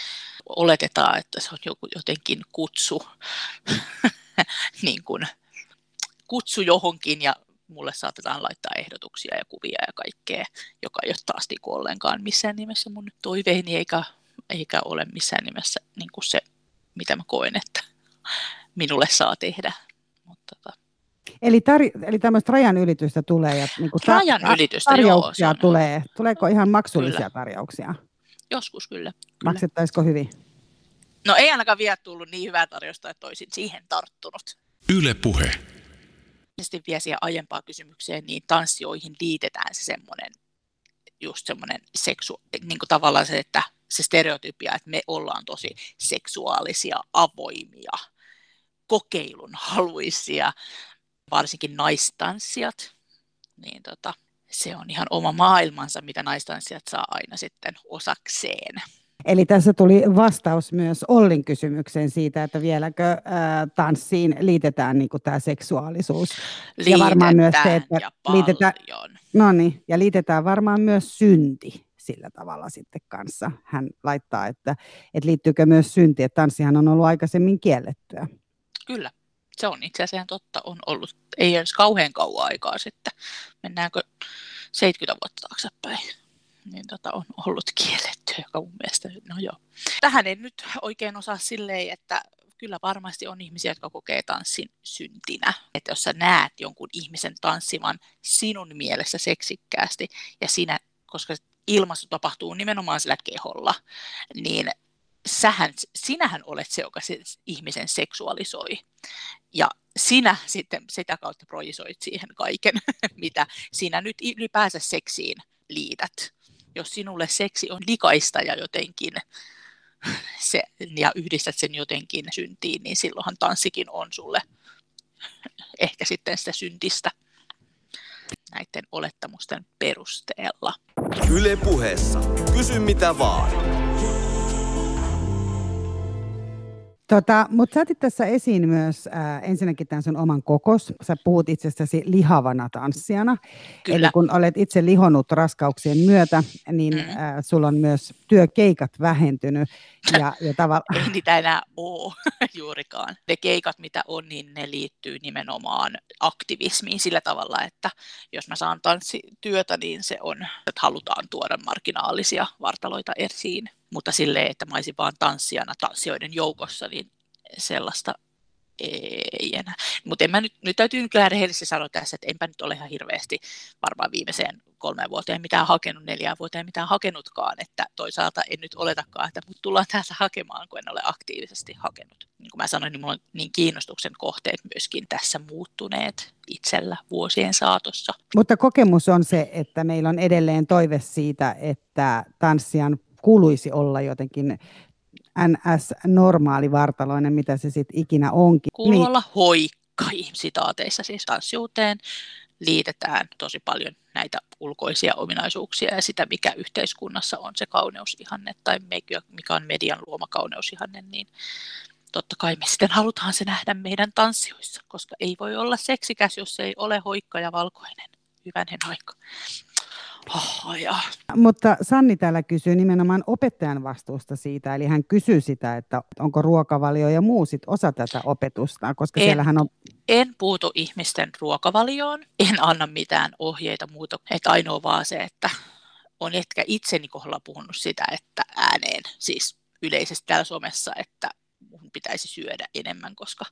Speaker 3: oletetaan, että se on joku, jotenkin kutsu, niin kuin, kutsu johonkin ja mulle saatetaan laittaa ehdotuksia ja kuvia ja kaikkea, joka ei ole taas niin ollenkaan missään nimessä mun toiveeni eikä, eikä ole missään nimessä niin kuin se, mitä mä koen, että minulle saa tehdä.
Speaker 2: Eli, tar- eli tämmöistä rajan ylitystä tulee ja niin kuin
Speaker 3: rajan ylitystä,
Speaker 2: tarjouksia joo, tulee. Tuleeko ihan maksullisia kyllä. tarjouksia?
Speaker 3: Joskus kyllä. kyllä.
Speaker 2: Maksettaisiko hyvin?
Speaker 3: No ei ainakaan vielä tullut niin hyvää tarjosta, että olisin siihen tarttunut.
Speaker 1: Yle puhe.
Speaker 3: Sitten vielä siihen aiempaan kysymykseen, niin tanssioihin liitetään se semmoinen, just semmoinen seksu, niin kuin tavallaan se, että se stereotypia, että me ollaan tosi seksuaalisia, avoimia, kokeilun haluisia, varsinkin naistanssijat, niin tota, se on ihan oma maailmansa, mitä naistanssijat saa aina sitten osakseen.
Speaker 2: Eli tässä tuli vastaus myös Ollin kysymykseen siitä, että vieläkö äh, tanssiin liitetään niin tämä seksuaalisuus.
Speaker 3: Liitetään ja varmaan myös se, että ja liitetään,
Speaker 2: no niin, ja liitetään varmaan myös synti sillä tavalla sitten kanssa. Hän laittaa, että, että liittyykö myös synti, että tanssihan on ollut aikaisemmin kiellettyä.
Speaker 3: Kyllä, se on itse asiassa totta, on ollut, ei edes kauhean kauan aikaa sitten. Mennäänkö 70 vuotta taaksepäin? niin tota, on ollut kielletty, joka mun mielestä, no joo. Tähän en nyt oikein osaa silleen, että kyllä varmasti on ihmisiä, jotka kokee tanssin syntinä. Että jos sä näet jonkun ihmisen tanssivan sinun mielessä seksikkäästi ja sinä, koska ilmaisu tapahtuu nimenomaan sillä keholla, niin sähän, sinähän olet se, joka se ihmisen seksuaalisoi. Ja sinä sitten sitä kautta projisoit siihen kaiken, mitä sinä nyt ylipäänsä seksiin liität jos sinulle seksi on likaista ja jotenkin se, ja yhdistät sen jotenkin syntiin, niin silloinhan tanssikin on sulle ehkä sitten sitä syntistä näiden olettamusten perusteella.
Speaker 1: Yle puheessa. Kysy mitä vaan.
Speaker 2: Tota, Mutta sä otit tässä esiin myös äh, ensinnäkin tämän sun oman kokos. Sä puhut itsestäsi lihavana tanssijana. Kyllä. Eli kun olet itse lihonut raskauksien myötä, niin mm. äh, sulla on myös työkeikat vähentynyt. Ja, ja tavalla...
Speaker 3: Ei niitä enää ole juurikaan. Ne keikat, mitä on, niin ne liittyy nimenomaan aktivismiin sillä tavalla, että jos mä saan tanssityötä, niin se on, että halutaan tuoda marginaalisia vartaloita esiin mutta silleen, että mä olisin vaan tanssijana tanssijoiden joukossa, niin sellaista ei enää. Mutta nyt, nyt täytyy kyllä rehellisesti sanoa tässä, että enpä nyt ole ihan hirveästi varmaan viimeiseen kolmeen vuoteen mitään hakenut, neljään vuoteen mitään hakenutkaan, että toisaalta en nyt oletakaan, että mut tullaan tässä hakemaan, kun en ole aktiivisesti hakenut. Niin kuin mä sanoin, niin mulla on niin kiinnostuksen kohteet myöskin tässä muuttuneet itsellä vuosien saatossa.
Speaker 2: Mutta kokemus on se, että meillä on edelleen toive siitä, että tanssijan kuuluisi olla jotenkin NS-normaali vartaloinen, mitä se sitten ikinä onkin.
Speaker 3: Kuuluu niin. olla hoikka sitaateissa, siis tanssiuteen liitetään tosi paljon näitä ulkoisia ominaisuuksia ja sitä, mikä yhteiskunnassa on se kauneusihanne tai mikä on median luoma kauneusihanne, niin totta kai me sitten halutaan se nähdä meidän tanssioissa, koska ei voi olla seksikäs, jos ei ole hoikka ja valkoinen. Hyvänen aika. Oh, ja.
Speaker 2: Mutta Sanni täällä kysyy nimenomaan opettajan vastuusta siitä, eli hän kysyy sitä, että onko ruokavalio ja muu sit osa tätä opetusta, koska en, siellähän on...
Speaker 3: En puutu ihmisten ruokavalioon, en anna mitään ohjeita muuta, että ainoa vaan se, että on ehkä itseni kohdalla puhunut sitä, että ääneen, siis yleisesti täällä Suomessa, että mun pitäisi syödä enemmän, koska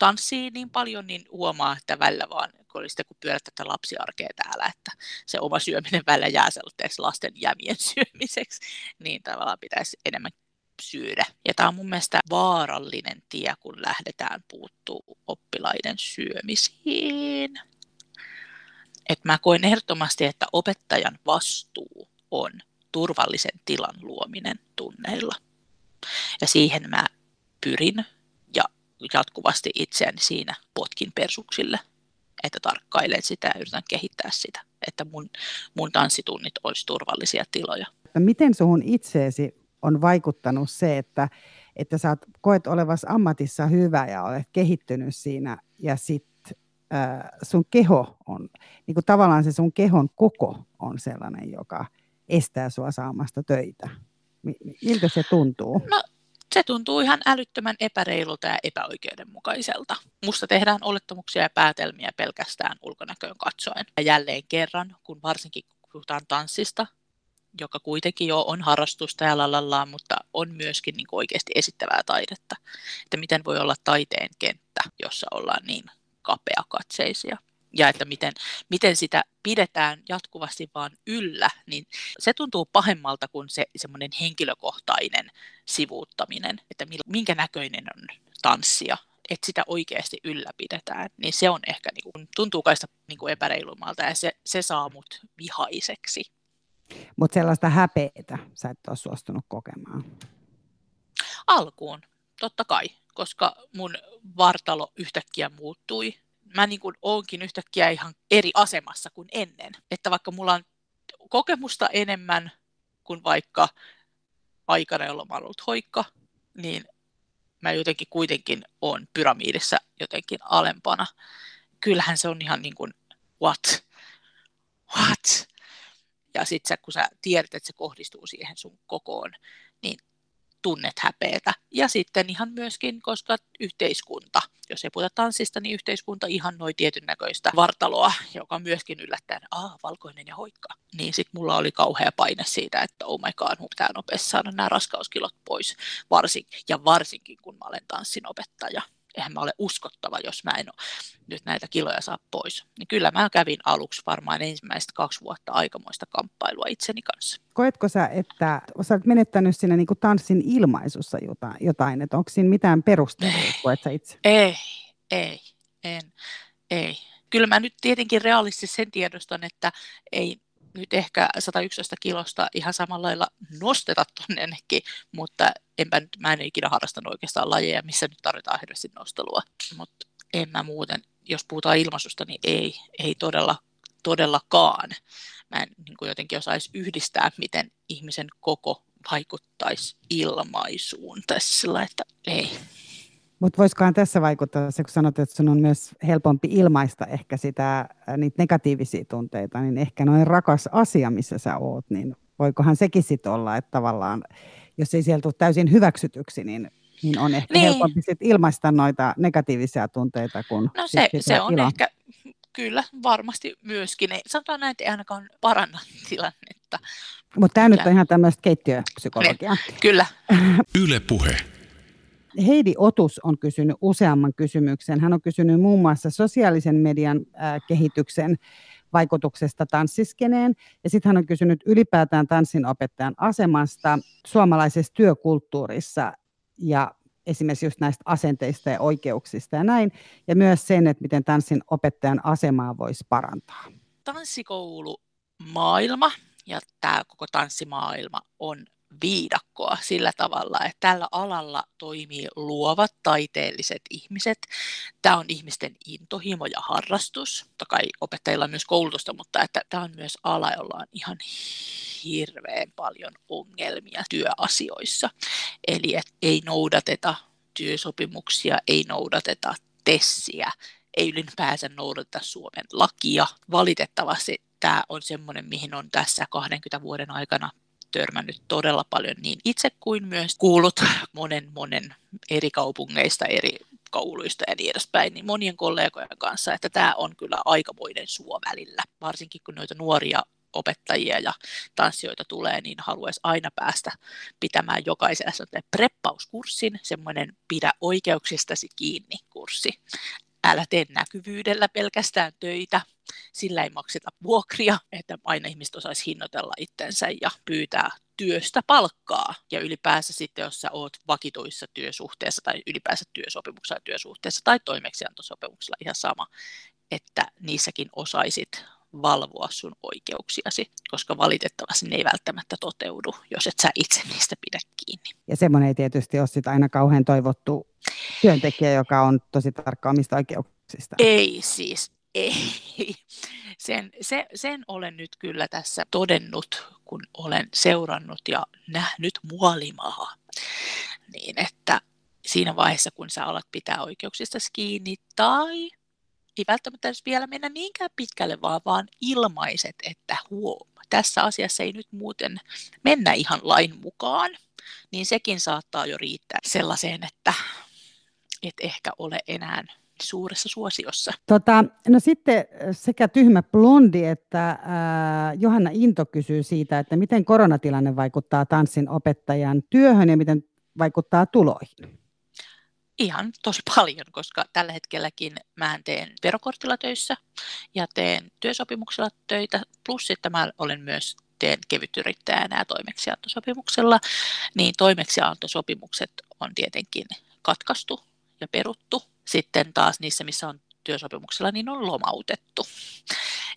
Speaker 3: tanssii niin paljon, niin huomaa, että välillä vaan, kun, sitten, kun pyörät tätä lapsiarkea täällä, että se oma syöminen välillä jää sellaiseksi lasten jämien syömiseksi, niin tavallaan pitäisi enemmän syödä. Ja tämä on mun mielestä vaarallinen tie, kun lähdetään puuttuu oppilaiden syömisiin. Et mä koen ehdottomasti, että opettajan vastuu on turvallisen tilan luominen tunneilla. Ja siihen mä pyrin jatkuvasti itseäni siinä potkin persuksille, että tarkkailen sitä ja yritän kehittää sitä, että mun, mun tanssitunnit olisi turvallisia tiloja.
Speaker 2: Miten suhun itseesi on vaikuttanut se, että, että sä koet olevas ammatissa hyvä ja olet kehittynyt siinä ja sitten äh, sun keho on, niin kuin tavallaan se sun kehon koko on sellainen, joka estää sua saamasta töitä. Miltä se tuntuu?
Speaker 3: No Se tuntuu ihan älyttömän epäreilulta ja epäoikeudenmukaiselta. Musta tehdään olettamuksia ja päätelmiä pelkästään ulkonäköön katsoen. Ja jälleen kerran, kun varsinkin puhutaan tanssista, joka kuitenkin jo on harrastusta ja lalalla, mutta on myöskin niin oikeasti esittävää taidetta. Että miten voi olla taiteen kenttä, jossa ollaan niin kapeakatseisia ja että miten, miten sitä pidetään jatkuvasti vaan yllä, niin se tuntuu pahemmalta kuin se semmoinen henkilökohtainen sivuuttaminen, että minkä näköinen on tanssia, että sitä oikeasti ylläpidetään, niin se on ehkä, niin kuin, tuntuu kaista niin kuin epäreilummalta ja se, se saa mut vihaiseksi.
Speaker 2: Mutta sellaista häpeetä sä et ole suostunut kokemaan?
Speaker 3: Alkuun, totta kai, koska mun vartalo yhtäkkiä muuttui mä niin kuin oonkin yhtäkkiä ihan eri asemassa kuin ennen. Että vaikka mulla on kokemusta enemmän kuin vaikka aikana, jolloin mä ollut hoikka, niin mä jotenkin kuitenkin on pyramiidissa jotenkin alempana. Kyllähän se on ihan niin kuin, what? What? Ja sitten kun sä tiedät, että se kohdistuu siihen sun kokoon, niin tunnet häpeetä. Ja sitten ihan myöskin, koska yhteiskunta, jos ei puhuta tanssista, niin yhteiskunta ihan noin tietyn näköistä vartaloa, joka myöskin yllättäen, ah, valkoinen ja hoikka. Niin sitten mulla oli kauhea paine siitä, että oh my god, mun pitää nopeasti saada nämä raskauskilot pois, varsin, ja varsinkin kun mä olen tanssinopettaja eihän mä ole uskottava, jos mä en nyt näitä kiloja saa pois. Niin kyllä mä kävin aluksi varmaan ensimmäistä kaksi vuotta aikamoista kamppailua itseni kanssa.
Speaker 2: Koetko sä, että sä olet menettänyt siinä niin tanssin ilmaisussa jotain, että onko siinä mitään perusteita, koet sä itse?
Speaker 3: Ei, ei, en, ei. Kyllä mä nyt tietenkin realistisesti sen tiedostan, että ei nyt ehkä 111 kilosta ihan samalla lailla nosteta tonnekin, mutta enpä nyt, mä en ikinä harrastanut oikeastaan lajeja, missä nyt tarvitaan hirveästi nostelua. Mutta en mä muuten, jos puhutaan ilmaisusta, niin ei, ei todella, todellakaan. Mä en niin kuin jotenkin osaisi yhdistää, miten ihmisen koko vaikuttaisi ilmaisuun tässä, että ei.
Speaker 2: Mutta voisikohan tässä vaikuttaa se, kun sanot, että sun on myös helpompi ilmaista ehkä sitä, niitä negatiivisia tunteita, niin ehkä noin rakas asia, missä sä oot, niin voikohan sekin sitten olla, että tavallaan, jos ei sieltä tule täysin hyväksytyksi, niin, niin on ehkä niin. helpompi sit ilmaista noita negatiivisia tunteita kuin
Speaker 3: No se, se on ilo. ehkä, kyllä, varmasti myöskin. Ei, sanotaan näin, että ei ainakaan paranna tilannetta.
Speaker 2: Mutta tämä nyt on ihan tämmöistä keittiöpsykologiaa.
Speaker 3: Niin, kyllä.
Speaker 4: Yle puhe.
Speaker 2: Heidi Otus on kysynyt useamman kysymyksen. Hän on kysynyt muun muassa sosiaalisen median kehityksen vaikutuksesta tanssiskeneen. Ja sitten hän on kysynyt ylipäätään tanssinopettajan asemasta suomalaisessa työkulttuurissa ja esimerkiksi just näistä asenteista ja oikeuksista ja näin. Ja myös sen, että miten tanssin opettajan asemaa voisi parantaa.
Speaker 3: Tanssikoulu maailma ja tämä koko tanssimaailma on viidakkoa sillä tavalla, että tällä alalla toimii luovat taiteelliset ihmiset. Tämä on ihmisten intohimo ja harrastus. Totta kai opettajilla on myös koulutusta, mutta että tämä on myös ala, jolla on ihan hirveän paljon ongelmia työasioissa. Eli että ei noudateta työsopimuksia, ei noudateta tessiä, ei ylipäänsä noudateta Suomen lakia. Valitettavasti tämä on semmoinen, mihin on tässä 20 vuoden aikana törmännyt todella paljon niin itse kuin myös kuullut monen monen eri kaupungeista, eri kouluista ja niin edespäin, niin monien kollegojen kanssa, että tämä on kyllä aikamoinen suo välillä, varsinkin kun noita nuoria opettajia ja tanssijoita tulee, niin haluaisi aina päästä pitämään jokaiselle preppauskurssin, semmoinen pidä oikeuksistasi kiinni kurssi. Älä tee näkyvyydellä pelkästään töitä, sillä ei makseta vuokria, että aina ihmiset osaisi hinnoitella itsensä ja pyytää työstä palkkaa. Ja ylipäänsä sitten, jos sä oot vakituissa työsuhteessa tai ylipäänsä työsopimuksessa työsuhteessa tai toimeksiantosopimuksella ihan sama, että niissäkin osaisit valvoa sun oikeuksiasi, koska valitettavasti ne ei välttämättä toteudu, jos et sä itse niistä pidä kiinni.
Speaker 2: Ja semmoinen ei tietysti ole sit aina kauhean toivottu työntekijä, joka on tosi tarkka omista oikeuksista.
Speaker 3: Ei siis, ei. Sen, se, sen olen nyt kyllä tässä todennut, kun olen seurannut ja nähnyt muolimaa. Niin että siinä vaiheessa, kun sä alat pitää oikeuksista kiinni tai ei välttämättä edes vielä mennä niinkään pitkälle, vaan vaan ilmaiset, että huom, tässä asiassa ei nyt muuten mennä ihan lain mukaan, niin sekin saattaa jo riittää sellaiseen, että et ehkä ole enää suuressa suosiossa.
Speaker 2: Tota, no sitten sekä tyhmä blondi että äh, Johanna Into kysyy siitä, että miten koronatilanne vaikuttaa tanssin opettajan työhön ja miten vaikuttaa tuloihin.
Speaker 3: Ihan tosi paljon, koska tällä hetkelläkin mä teen verokortilla töissä ja teen työsopimuksella töitä, plus että mä olen myös teen kevytyrittäjänä ja toimeksiantosopimuksella, niin toimeksiantosopimukset on tietenkin katkaistu ja peruttu. Sitten taas niissä, missä on työsopimuksella, niin on lomautettu.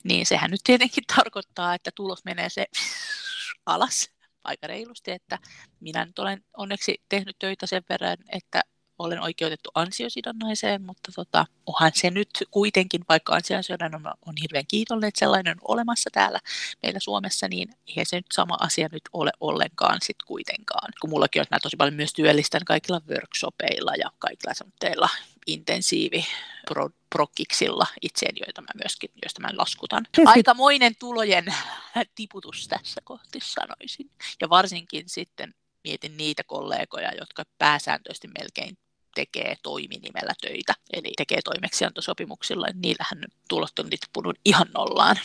Speaker 3: Niin sehän nyt tietenkin tarkoittaa, että tulos menee se alas aika reilusti, että minä nyt olen onneksi tehnyt töitä sen verran, että olen oikeutettu ansiosidonnaiseen, mutta tota, onhan se nyt kuitenkin, vaikka ansiosidonnainen on, on hirveän kiitollinen, että sellainen on olemassa täällä meillä Suomessa, niin ei se nyt sama asia nyt ole ollenkaan sit kuitenkaan. Kun mullakin on, mä tosi paljon myös työllistän kaikilla workshopeilla ja kaikilla semmoitteilla intensiivi pro, prokkiksilla itseäni, joita mä myöskin, joista mä laskutan. Aikamoinen tulojen tiputus tässä kohti sanoisin. Ja varsinkin sitten mietin niitä kollegoja, jotka pääsääntöisesti melkein tekee toiminimellä töitä, eli tekee toimeksiantosopimuksilla, niin niillähän tulot on tippunut ihan nollaan.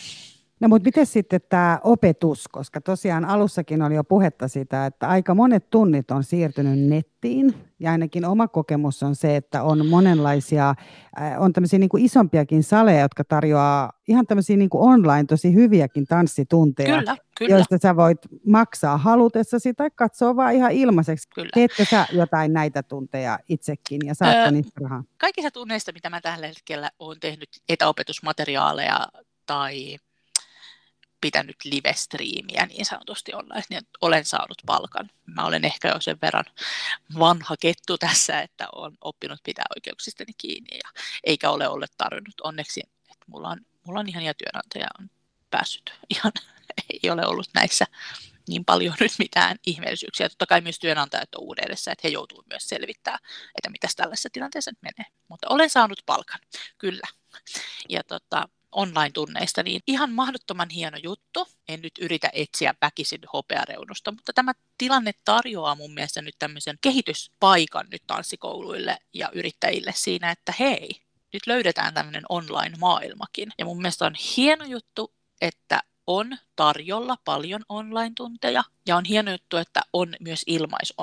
Speaker 2: No mutta miten sitten tämä opetus, koska tosiaan alussakin oli jo puhetta siitä, että aika monet tunnit on siirtynyt nettiin ja ainakin oma kokemus on se, että on monenlaisia, äh, on tämmöisiä niin kuin isompiakin saleja, jotka tarjoaa ihan tämmöisiä niin kuin online tosi hyviäkin tanssitunteja,
Speaker 3: kyllä, kyllä.
Speaker 2: joista sä voit maksaa halutessasi tai katsoa vaan ihan ilmaiseksi. Kyllä. Teetkö sä jotain näitä tunteja itsekin ja saatko öö, niistä rahaa?
Speaker 3: Kaikista tunneista, mitä mä tällä hetkellä olen tehnyt etäopetusmateriaaleja tai pitänyt live-striimiä niin sanotusti online, niin olen saanut palkan. Mä olen ehkä jo sen verran vanha kettu tässä, että olen oppinut pitää oikeuksistani kiinni ja eikä ole ollut tarvinnut onneksi, että mulla on, mulla on ihan ja työnantaja on päässyt ihan, ei ole ollut näissä niin paljon nyt mitään ihmeellisyyksiä. Totta kai myös työnantajat on uudessa, että he joutuvat myös selvittämään, että mitä tällaisessa tilanteessa menee. Mutta olen saanut palkan, kyllä. Ja tota, online-tunneista, niin ihan mahdottoman hieno juttu. En nyt yritä etsiä väkisin hopeareunusta, mutta tämä tilanne tarjoaa mun mielestä nyt tämmöisen kehityspaikan nyt tanssikouluille ja yrittäjille siinä, että hei, nyt löydetään tämmöinen online-maailmakin. Ja mun mielestä on hieno juttu, että on tarjolla paljon online-tunteja ja on hieno juttu, että on myös ilmais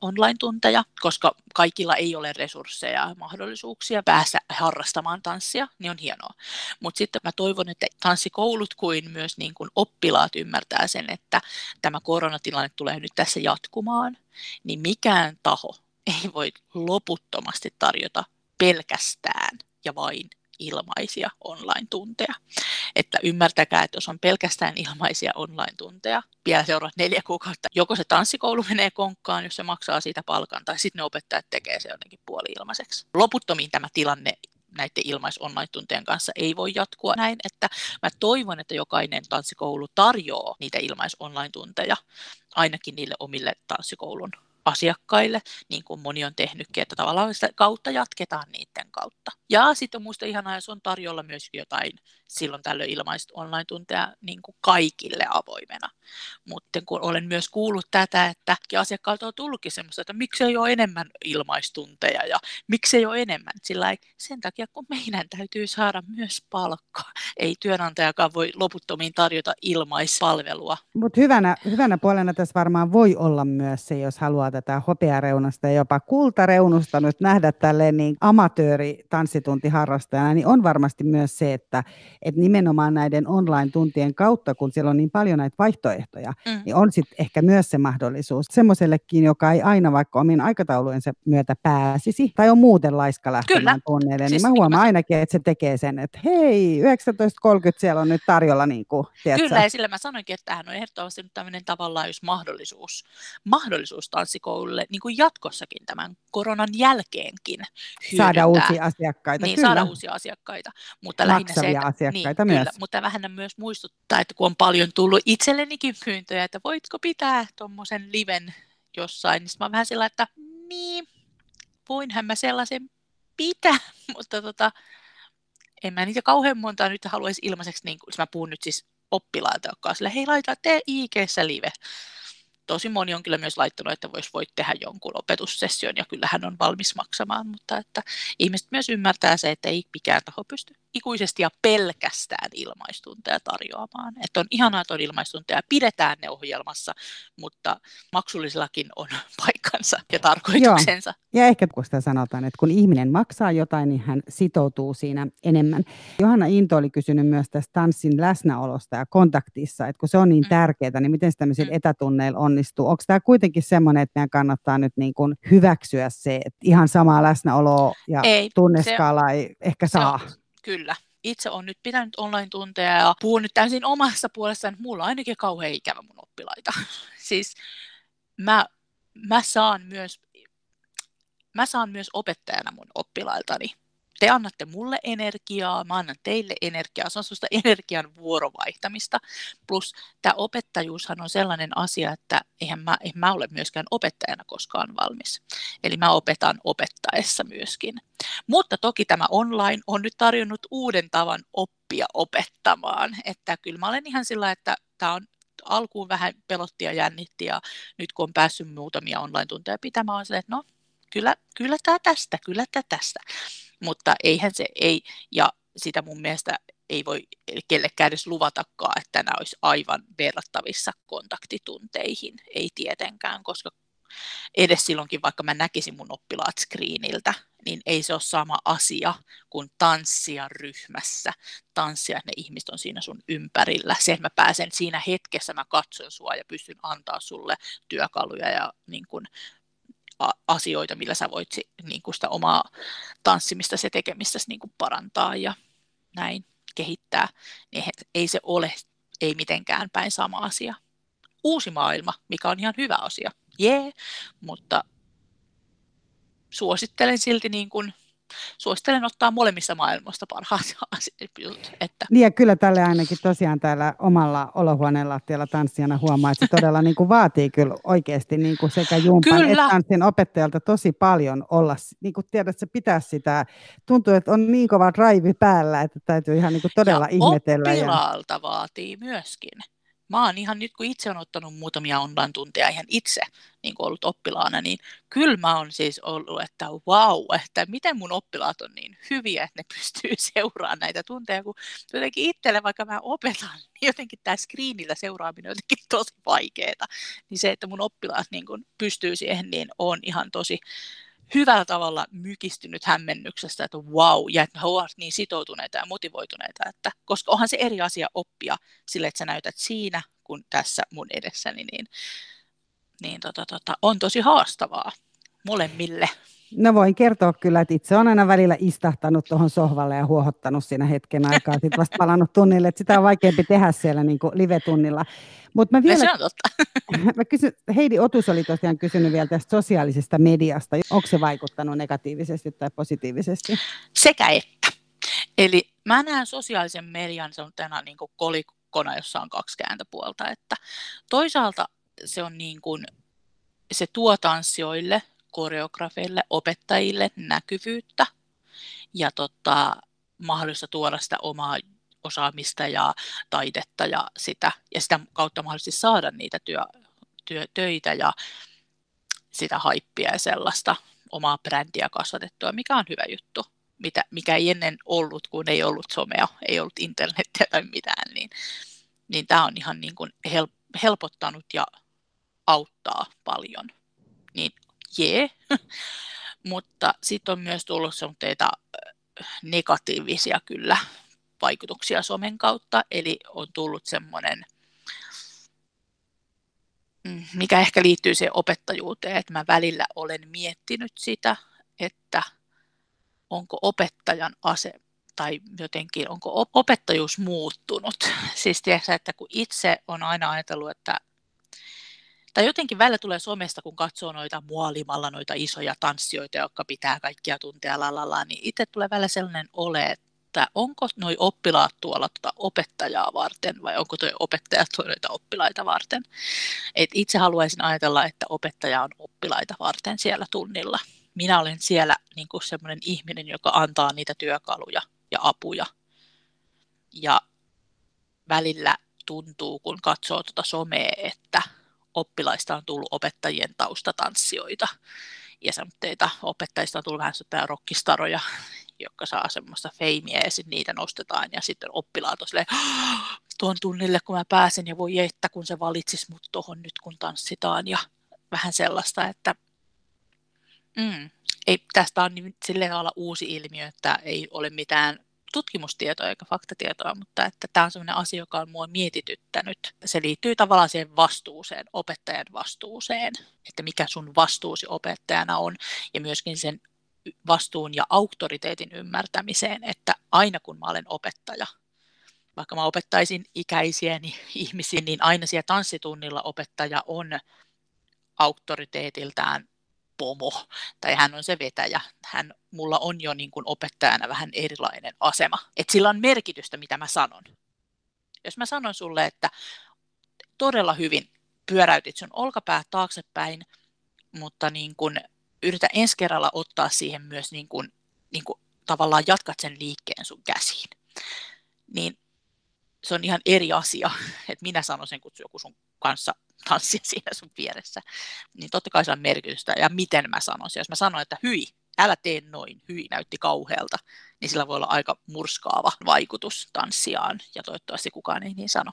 Speaker 3: online-tunteja, koska kaikilla ei ole resursseja ja mahdollisuuksia päästä harrastamaan tanssia, niin on hienoa. Mutta sitten mä toivon, että tanssikoulut kuin myös niin kuin oppilaat ymmärtää sen, että tämä koronatilanne tulee nyt tässä jatkumaan, niin mikään taho ei voi loputtomasti tarjota pelkästään ja vain ilmaisia online-tunteja. Että ymmärtäkää, että jos on pelkästään ilmaisia online-tunteja, vielä seuraavat neljä kuukautta, joko se tanssikoulu menee konkkaan, jos se maksaa siitä palkan, tai sitten ne opettajat tekee se jotenkin puoli-ilmaiseksi. Loputtomiin tämä tilanne näiden ilmais online-tuntien kanssa ei voi jatkua näin, että mä toivon, että jokainen tanssikoulu tarjoaa niitä ilmais online-tunteja ainakin niille omille tanssikoulun asiakkaille, niin kuin moni on tehnytkin, että tavallaan sitä kautta jatketaan niiden kautta. Ja sitten on muista ihanaa, jos on tarjolla myös jotain silloin tällöin ilmaista online-tunteja niin kuin kaikille avoimena. Mutta kun olen myös kuullut tätä, että asiakkaalta on tullutkin semmoista, että miksi ei ole enemmän ilmaistunteja ja miksi ei ole enemmän. Sillä ei, sen takia, kun meidän täytyy saada myös palkkaa. Ei työnantajakaan voi loputtomiin tarjota ilmaispalvelua.
Speaker 2: Mutta hyvänä, hyvänä puolena tässä varmaan voi olla myös se, jos haluaa tätä hopeareunasta ja jopa kultareunusta nyt nähdä tälleen niin amatööri tanssituntiharrastajana, niin on varmasti myös se, että, että nimenomaan näiden online-tuntien kautta, kun siellä on niin paljon näitä vaihtoehtoja, mm. niin on sitten ehkä myös se mahdollisuus semmoisellekin, joka ei aina vaikka omin aikataulujensa myötä pääsisi, tai on muuten laiska lähtemään tunneille, niin siis niin mä huomaan mä... ainakin, että se tekee sen, että hei, 19.30 siellä on nyt tarjolla, niin kuin,
Speaker 3: Kyllä, ja sillä mä sanoinkin, että tämähän on ehdottomasti nyt tämmöinen tavallaan just mahdollisuus, mahdollisuus tanssikoululle niin kuin jatkossakin tämän koronan jälkeenkin hyödyntää.
Speaker 2: Saada uusia asiakkaita,
Speaker 3: Niin,
Speaker 2: kyllä.
Speaker 3: saada uusia asiakkaita. Mutta lähinnä se, että,
Speaker 2: asiakkaita niin, myös. Kyllä,
Speaker 3: mutta vähän myös muistuttaa, että kun on paljon tullut itsellenikin pyyntöjä, että voitko pitää tuommoisen liven jossain, niin mä vähän sillä, että niin, voinhan mä sellaisen pitää, mutta tota, en mä niitä kauhean montaa nyt haluaisi ilmaiseksi, niin kuin, mä puhun nyt siis oppilailta, jotka on sillä, hei laita tee ig live. Tosi moni on kyllä myös laittanut, että vois voit tehdä jonkun opetussession ja kyllä hän on valmis maksamaan, mutta että ihmiset myös ymmärtää se, että ei mikään taho pysty ikuisesti ja pelkästään ilmaistunteja tarjoamaan. Että on ihanaa, että on ilmaistunteja, pidetään ne ohjelmassa, mutta maksullisillakin on paikkansa ja tarkoituksensa.
Speaker 2: Joo. Ja ehkä kun sitä sanotaan, että kun ihminen maksaa jotain, niin hän sitoutuu siinä enemmän. Johanna Into oli kysynyt myös tästä tanssin läsnäolosta ja kontaktissa, että kun se on niin mm. tärkeää, niin miten se tämmöisillä mm. etätunneilla onnistuu? Onko tämä kuitenkin semmoinen, että meidän kannattaa nyt niin kuin hyväksyä se, että ihan samaa läsnäoloa ja ei, tunneskaalaa ei ehkä saa?
Speaker 3: On, kyllä. Itse olen nyt pitänyt online-tunteja ja puhun nyt täysin omassa puolessaan, että mulla on ainakin kauhean ikävä mun oppilaita. siis mä, mä saan myös mä saan myös opettajana mun oppilailtani te annatte mulle energiaa, mä annan teille energiaa, se on sellaista energian vuorovaihtamista. Plus tämä opettajuushan on sellainen asia, että eihän mä, eihän mä ole myöskään opettajana koskaan valmis. Eli mä opetan opettaessa myöskin. Mutta toki tämä online on nyt tarjonnut uuden tavan oppia opettamaan. Että kyllä mä olen ihan sillä, että tämä on alkuun vähän pelotti ja jännitti ja nyt kun on päässyt muutamia online-tunteja pitämään, on se, että no kyllä, kyllä tämä tästä, kyllä tämä tästä mutta eihän se ei, ja sitä mun mielestä ei voi kellekään edes luvatakaan, että nämä olisi aivan verrattavissa kontaktitunteihin, ei tietenkään, koska edes silloinkin, vaikka mä näkisin mun oppilaat screeniltä, niin ei se ole sama asia kuin tanssia ryhmässä. Tanssia, ne ihmiset on siinä sun ympärillä. Se, että mä pääsen siinä hetkessä, mä katson sua ja pystyn antaa sulle työkaluja ja niin kun, asioita, millä sä voit niin kuin sitä omaa tanssimista ja tekemistä niin kuin parantaa ja näin kehittää, niin ei se ole ei mitenkään päin sama asia. Uusi maailma, mikä on ihan hyvä asia, jee, yeah, mutta suosittelen silti niin kuin suosittelen ottaa molemmissa maailmoista parhaat jutut. Että.
Speaker 2: Niin ja kyllä tälle ainakin tosiaan täällä omalla olohuoneen lattialla tanssijana huomaa, että se todella niin kuin vaatii kyllä oikeasti niin kuin sekä jumpan kyllä. että tanssin opettajalta tosi paljon olla, niin kuin tiedät, että se pitää sitä, tuntuu, että on niin kova drive päällä, että täytyy ihan niin kuin todella ja ihmetellä.
Speaker 3: oppilaalta ja... vaatii myöskin mä oon ihan nyt, kun itse on ottanut muutamia online-tunteja ihan itse niin kuin ollut oppilaana, niin kyllä mä oon siis ollut, että wow, että miten mun oppilaat on niin hyviä, että ne pystyy seuraamaan näitä tunteja, kun jotenkin itselle, vaikka mä opetan, niin jotenkin tämä screenillä seuraaminen on jotenkin tosi vaikeaa. Niin se, että mun oppilaat niin kuin pystyy siihen, niin on ihan tosi, hyvällä tavalla mykistynyt hämmennyksestä, että wow, ja että he ovat niin sitoutuneita ja motivoituneita, että, koska onhan se eri asia oppia sille, että sä näytät siinä, kun tässä mun edessäni, niin, niin tota, tota, on tosi haastavaa molemmille.
Speaker 2: No voin kertoa kyllä, että itse olen aina välillä istahtanut tuohon sohvalle ja huohottanut siinä hetken aikaa, sitten vasta palannut tunnille, että sitä on vaikeampi tehdä siellä niin live-tunnilla.
Speaker 3: Mut mä vielä, no se on totta.
Speaker 2: Mä kysyn, Heidi Otus oli tosiaan kysynyt vielä tästä sosiaalisesta mediasta. Onko se vaikuttanut negatiivisesti tai positiivisesti?
Speaker 3: Sekä että. Eli mä näen sosiaalisen median se on tänään niin kolikkona, jossa on kaksi kääntöpuolta. Että toisaalta se on niin kuin, se tuo tanssijoille koreografeille, opettajille näkyvyyttä ja tota, mahdollista tuoda sitä omaa osaamista ja taidetta ja sitä, ja sitä kautta mahdollisesti saada niitä työ, työ, töitä ja sitä haippia ja sellaista omaa brändiä kasvatettua, mikä on hyvä juttu, mitä, mikä ei ennen ollut, kun ei ollut somea, ei ollut internetiä tai mitään, niin, niin tämä on ihan niin kuin helpottanut ja auttaa paljon. Niin jee, mutta sitten on myös tullut semmoisia negatiivisia kyllä vaikutuksia somen kautta, eli on tullut semmoinen, mm, mikä ehkä liittyy siihen opettajuuteen, että mä välillä olen miettinyt sitä, että onko opettajan ase tai jotenkin onko opettajuus muuttunut. Siis tiedätkö, että kun itse on aina ajatellut, että tai jotenkin välillä tulee somesta, kun katsoo noita muolimalla noita isoja tanssijoita, jotka pitää kaikkia tunteja lalala, niin itse tulee välillä sellainen ole, että onko noi oppilaat tuolla tuota opettajaa varten vai onko tuo opettajat noita oppilaita varten. Et itse haluaisin ajatella, että opettaja on oppilaita varten siellä tunnilla. Minä olen siellä niin semmoinen ihminen, joka antaa niitä työkaluja ja apuja. Ja välillä tuntuu, kun katsoo tuota somea, että oppilaista on tullut opettajien taustatanssijoita. Ja semmoitteita opettajista on tullut vähän rokkistaroja, jotka saa semmoista feimiä ja sitten niitä nostetaan ja sitten oppilaat on silleen, tuon tunnille kun mä pääsen ja voi että kun se valitsis mut tuohon nyt kun tanssitaan ja vähän sellaista, että mm, ei, tästä on niin, silleen olla uusi ilmiö, että ei ole mitään tutkimustietoa eikä faktatietoa, mutta että tämä on sellainen asia, joka on mua mietityttänyt. Se liittyy tavallaan siihen vastuuseen, opettajan vastuuseen, että mikä sun vastuusi opettajana on ja myöskin sen vastuun ja auktoriteetin ymmärtämiseen, että aina kun mä olen opettaja, vaikka mä opettaisin ikäisiäni ihmisiä, niin aina siellä tanssitunnilla opettaja on auktoriteetiltään pomo, tai hän on se vetäjä. Hän, mulla on jo niin kuin opettajana vähän erilainen asema. Et sillä on merkitystä, mitä mä sanon. Jos mä sanon sulle, että todella hyvin pyöräytit sun olkapäät taaksepäin, mutta niin kuin yritä ensi kerralla ottaa siihen myös niin kuin, niin kuin tavallaan jatkat sen liikkeen sun käsiin. Niin se on ihan eri asia, että minä sanon sen, kun joku sun kanssa tanssia siinä sun vieressä. Niin totta kai se on merkitystä. Ja miten mä sanon sen. Jos mä sanon, että hyi, älä tee noin, hyi näytti kauhealta, niin sillä voi olla aika murskaava vaikutus tanssiaan, ja toivottavasti kukaan ei niin sano.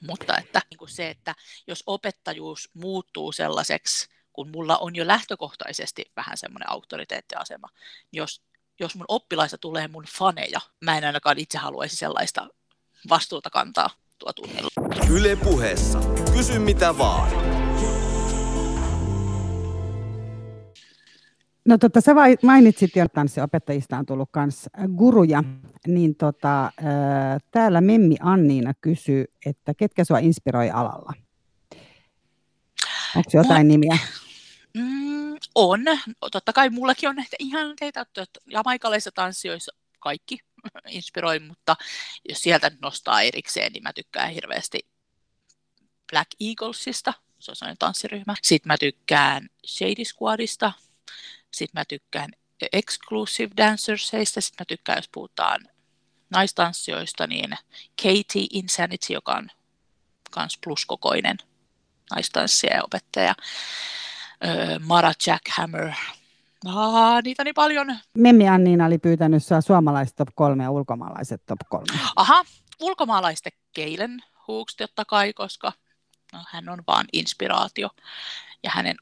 Speaker 3: Mutta että niin kuin se, että jos opettajuus muuttuu sellaiseksi, kun mulla on jo lähtökohtaisesti vähän semmoinen auktoriteettiasema, niin jos, jos mun oppilaista tulee mun faneja, mä en ainakaan itse haluaisi sellaista vastuuta kantaa tuo tunnilla.
Speaker 1: Yle puheessa. Kysy mitä vaan.
Speaker 2: No tota, sä mainitsit jo, että opettajista on tullut myös guruja, niin tota, täällä Memmi Anniina kysyy, että ketkä sua inspiroi alalla? Onko jotain Mua... nimiä?
Speaker 3: Mm, on. Totta kai mullakin on näitä ihan teitä, jamaikalaisissa tanssijoissa kaikki inspiroi, mutta jos sieltä nostaa erikseen, niin mä tykkään hirveästi Black Eaglesista, se on sellainen tanssiryhmä. Sitten mä tykkään Shady Squadista, sitten mä tykkään Exclusive Dancersista, sitten mä tykkään, jos puhutaan naistanssijoista, niin Katie Insanity, joka on kans pluskokoinen naistanssija ja opettaja. Mara Jackhammer, Aa, niitä niin paljon.
Speaker 2: Memmi Anniina oli pyytänyt saa suomalaiset top kolme ja ulkomaalaiset top kolme.
Speaker 3: Aha, ulkomaalaisten Keilen Hooks totta kai, koska no, hän on vaan inspiraatio ja hänen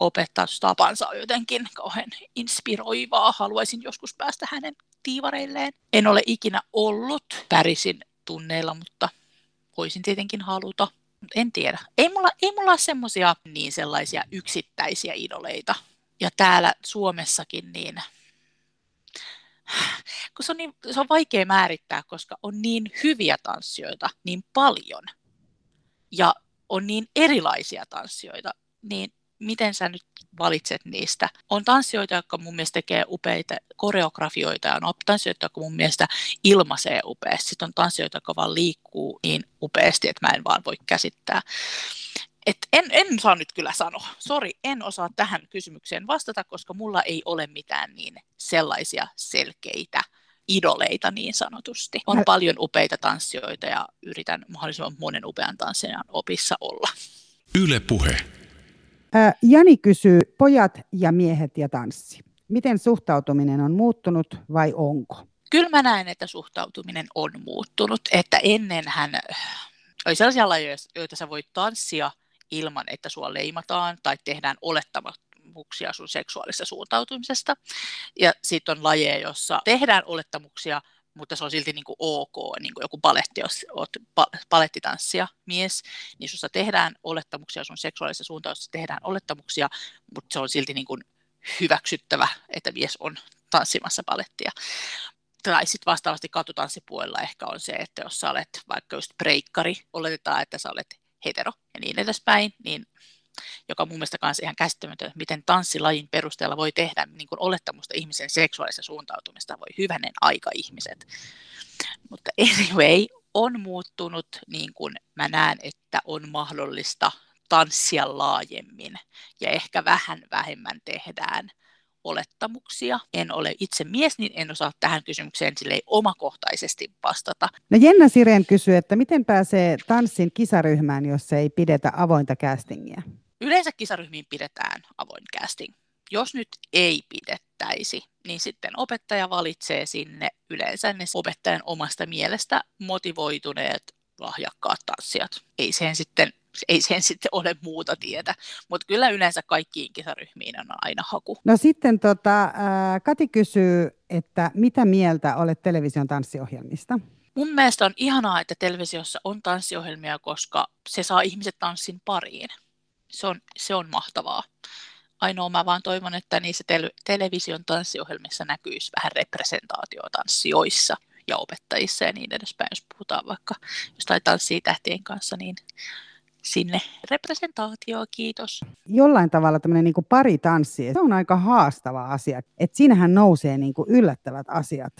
Speaker 3: opettajastapansa on jotenkin kauhean inspiroivaa. Haluaisin joskus päästä hänen tiivareilleen. En ole ikinä ollut Pärisin tunneilla, mutta voisin tietenkin haluta. En tiedä. Ei mulla, ei mulla ole semmoisia niin sellaisia yksittäisiä idoleita, ja täällä Suomessakin, niin kun se on, niin, se on vaikea määrittää, koska on niin hyviä tanssijoita niin paljon ja on niin erilaisia tanssijoita, niin miten sä nyt valitset niistä? On tanssijoita, jotka mun mielestä tekee upeita koreografioita ja on tanssijoita, jotka mun mielestä ilmaisee upeasti. Sitten on tanssijoita, jotka vaan liikkuu niin upeasti, että mä en vaan voi käsittää. Et en, en saa nyt kyllä sanoa. Sori, en osaa tähän kysymykseen vastata, koska mulla ei ole mitään niin sellaisia selkeitä idoleita niin sanotusti. On Mä... paljon upeita tanssijoita ja yritän mahdollisimman monen upean tanssijan opissa olla.
Speaker 4: Yle puhe.
Speaker 2: Jani kysyy, pojat ja miehet ja tanssi. Miten suhtautuminen on muuttunut vai onko?
Speaker 3: Kyllä mä näen, että suhtautuminen on muuttunut. Että ennenhän oli sellaisia lajeja, joita sä voit tanssia ilman, että sua leimataan tai tehdään olettamuksia sun seksuaalisesta suuntautumisesta. Ja sitten on lajeja, jossa tehdään olettamuksia, mutta se on silti niin kuin ok, niin kuin joku paletti, jos olet palettitanssija mies, niin sinussa tehdään olettamuksia sun seksuaalisesta suuntautumisesta, tehdään olettamuksia, mutta se on silti niin kuin hyväksyttävä, että mies on tanssimassa palettia. Tai sitten vastaavasti katutanssipuolella ehkä on se, että jos sä olet vaikka just breikkari, oletetaan, että sä olet hetero ja niin edespäin, niin joka on mun mielestä myös ihan käsittämätöntä, miten tanssilajin perusteella voi tehdä niin kuin olettamusta ihmisen seksuaalista suuntautumista, voi hyvänen aika ihmiset. Mutta anyway, on muuttunut, niin kuin mä näen, että on mahdollista tanssia laajemmin ja ehkä vähän vähemmän tehdään olettamuksia. En ole itse mies, niin en osaa tähän kysymykseen silleen omakohtaisesti vastata.
Speaker 2: No Jenna Sireen kysyy, että miten pääsee tanssin kisaryhmään, jos ei pidetä avointa castingia?
Speaker 3: Yleensä kisaryhmiin pidetään avoin casting. Jos nyt ei pidettäisi, niin sitten opettaja valitsee sinne yleensä ne opettajan omasta mielestä motivoituneet lahjakkaat tanssijat. Ei sen sitten ei sen sitten ole muuta tietä, mutta kyllä yleensä kaikkiin kisaryhmiin on aina haku.
Speaker 2: No sitten tota, Kati kysyy, että mitä mieltä olet television tanssiohjelmista?
Speaker 3: Mun mielestä on ihanaa, että televisiossa on tanssiohjelmia, koska se saa ihmiset tanssin pariin. Se on, se on mahtavaa. Ainoa mä vaan toivon, että niissä tel- television tanssiohjelmissa näkyisi vähän representaatio tanssioissa ja opettajissa ja niin edespäin, jos puhutaan vaikka jostain tanssii tähtien kanssa, niin sinne representaatio, kiitos.
Speaker 2: Jollain tavalla tämmöinen niin paritanssi, se on aika haastava asia. Että siinähän nousee niin kuin yllättävät asiat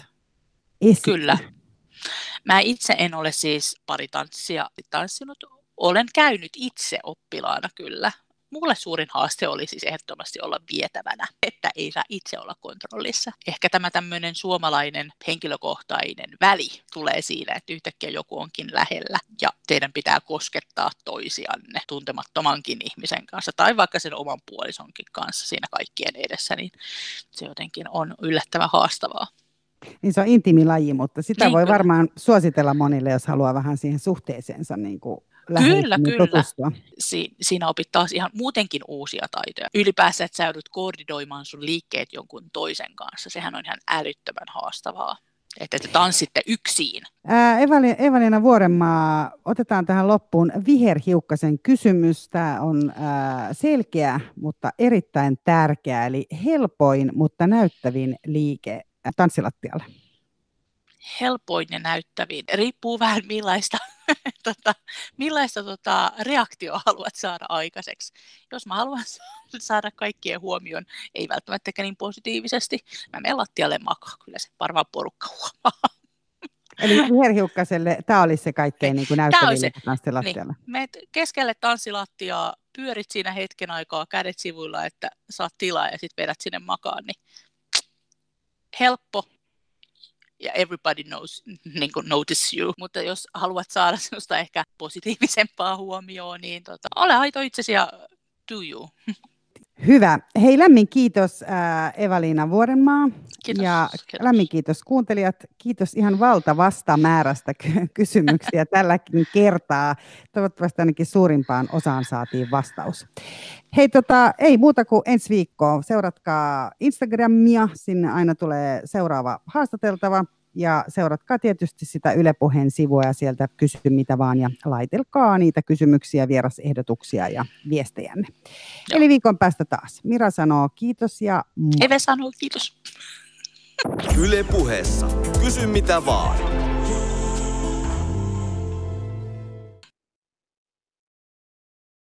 Speaker 2: esiin.
Speaker 3: Kyllä. Mä itse en ole siis paritanssia tanssinut. Olen käynyt itse oppilaana kyllä, Mulle suurin haaste oli siis ehdottomasti olla vietävänä, että ei saa itse olla kontrollissa. Ehkä tämä tämmöinen suomalainen henkilökohtainen väli tulee siinä, että yhtäkkiä joku onkin lähellä ja teidän pitää koskettaa toisianne tuntemattomankin ihmisen kanssa tai vaikka sen oman puolisonkin kanssa siinä kaikkien edessä, niin se jotenkin on yllättävän haastavaa.
Speaker 2: Niin se on intiimi laji, mutta sitä niin, voi kyllä. varmaan suositella monille, jos haluaa vähän siihen suhteeseensa niin kuin
Speaker 3: Kyllä, kyllä. Si- siinä opit taas ihan muutenkin uusia taitoja. Ylipäänsä, että sä joudut koordinoimaan sun liikkeet jonkun toisen kanssa. Sehän on ihan älyttömän haastavaa että te tanssitte yksin.
Speaker 2: Evalina Vuorenmaa, otetaan tähän loppuun viherhiukkasen kysymys. Tämä on ää, selkeä, mutta erittäin tärkeä, eli helpoin, mutta näyttävin liike tanssilattialle
Speaker 3: helpoin ja näyttävin. Riippuu vähän millaista, tota, millaista tota, reaktioa haluat saada aikaiseksi. Jos mä haluan saada kaikkien huomion, ei välttämättä niin positiivisesti, mä menen lattialle makaa, kyllä se varmaan porukka huomaa.
Speaker 2: Eli viherhiukkaselle tämä olisi se kaikkein niin näyttävin tanssilattialla.
Speaker 3: Niin. Meet keskelle tanssilattiaa, pyörit siinä hetken aikaa kädet sivuilla, että saat tilaa ja sitten vedät sinne makaan, niin helppo, ja everybody knows, niin kuin notice you. Mutta jos haluat saada sellaista ehkä positiivisempaa huomioon, niin tota, ole aito itsesi ja do you.
Speaker 2: Hyvä. Hei, lämmin kiitos äh, Evaliina Vuorenmaa.
Speaker 3: Kiitos.
Speaker 2: Ja
Speaker 3: kiitos.
Speaker 2: lämmin kiitos kuuntelijat. Kiitos ihan valtavasta määrästä kysymyksiä tälläkin kertaa. Toivottavasti ainakin suurimpaan osaan saatiin vastaus. Hei, tota, ei muuta kuin ensi viikkoa. Seuratkaa Instagramia, sinne aina tulee seuraava haastateltava. Ja seuratkaa tietysti sitä Yle Puheen sivua ja sieltä kysy mitä vaan ja laitelkaa niitä kysymyksiä, vierasehdotuksia ja viestejänne. Joo. Eli viikon päästä taas. Mira sanoo kiitos ja.
Speaker 3: Eve sanoo kiitos.
Speaker 1: Yle Puheessa. Kysy mitä vaan.